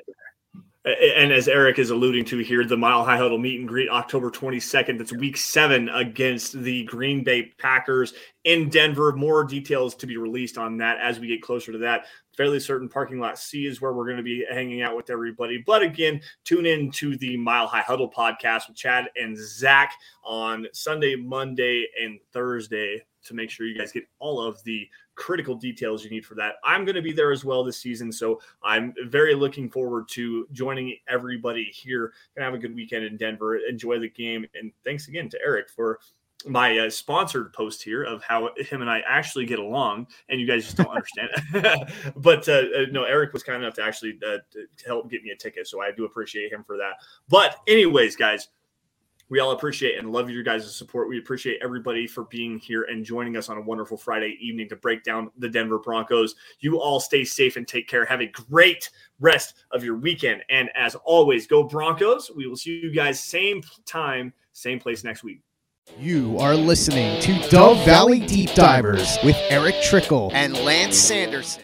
and as Erick is alluding to here, the Mile High Huddle meet and greet October 22nd. That's week seven against the Green Bay Packers in Denver. More details to be released on that as we get closer to that. Fairly certain parking lot C is where we're going to be hanging out with everybody. But again, tune in to the Mile High Huddle podcast with Chad and Zach on Sunday, Monday, and Thursday to make sure you guys get all of the critical details you need for that. I'm going to be there as well this season, so I'm very looking forward to joining everybody here. Gonna have a good weekend in Denver. Enjoy the game, and thanks again to Erick for my uh, sponsored post here of how him and I actually get along, and you guys just don't understand. *laughs* but uh, uh, no, Erick was kind enough to actually uh, to help get me a ticket, so I do appreciate him for that. But anyways, guys we all appreciate and love your guys' support. We appreciate everybody for being here and joining us on a wonderful Friday evening to break down the Denver Broncos. You all stay safe and take care. Have a great rest of your weekend. And as always, go Broncos. We will see you guys same time, same place next week. You are listening to Dove Valley Deep Divers with Erick Trickel and Lance Sanderson.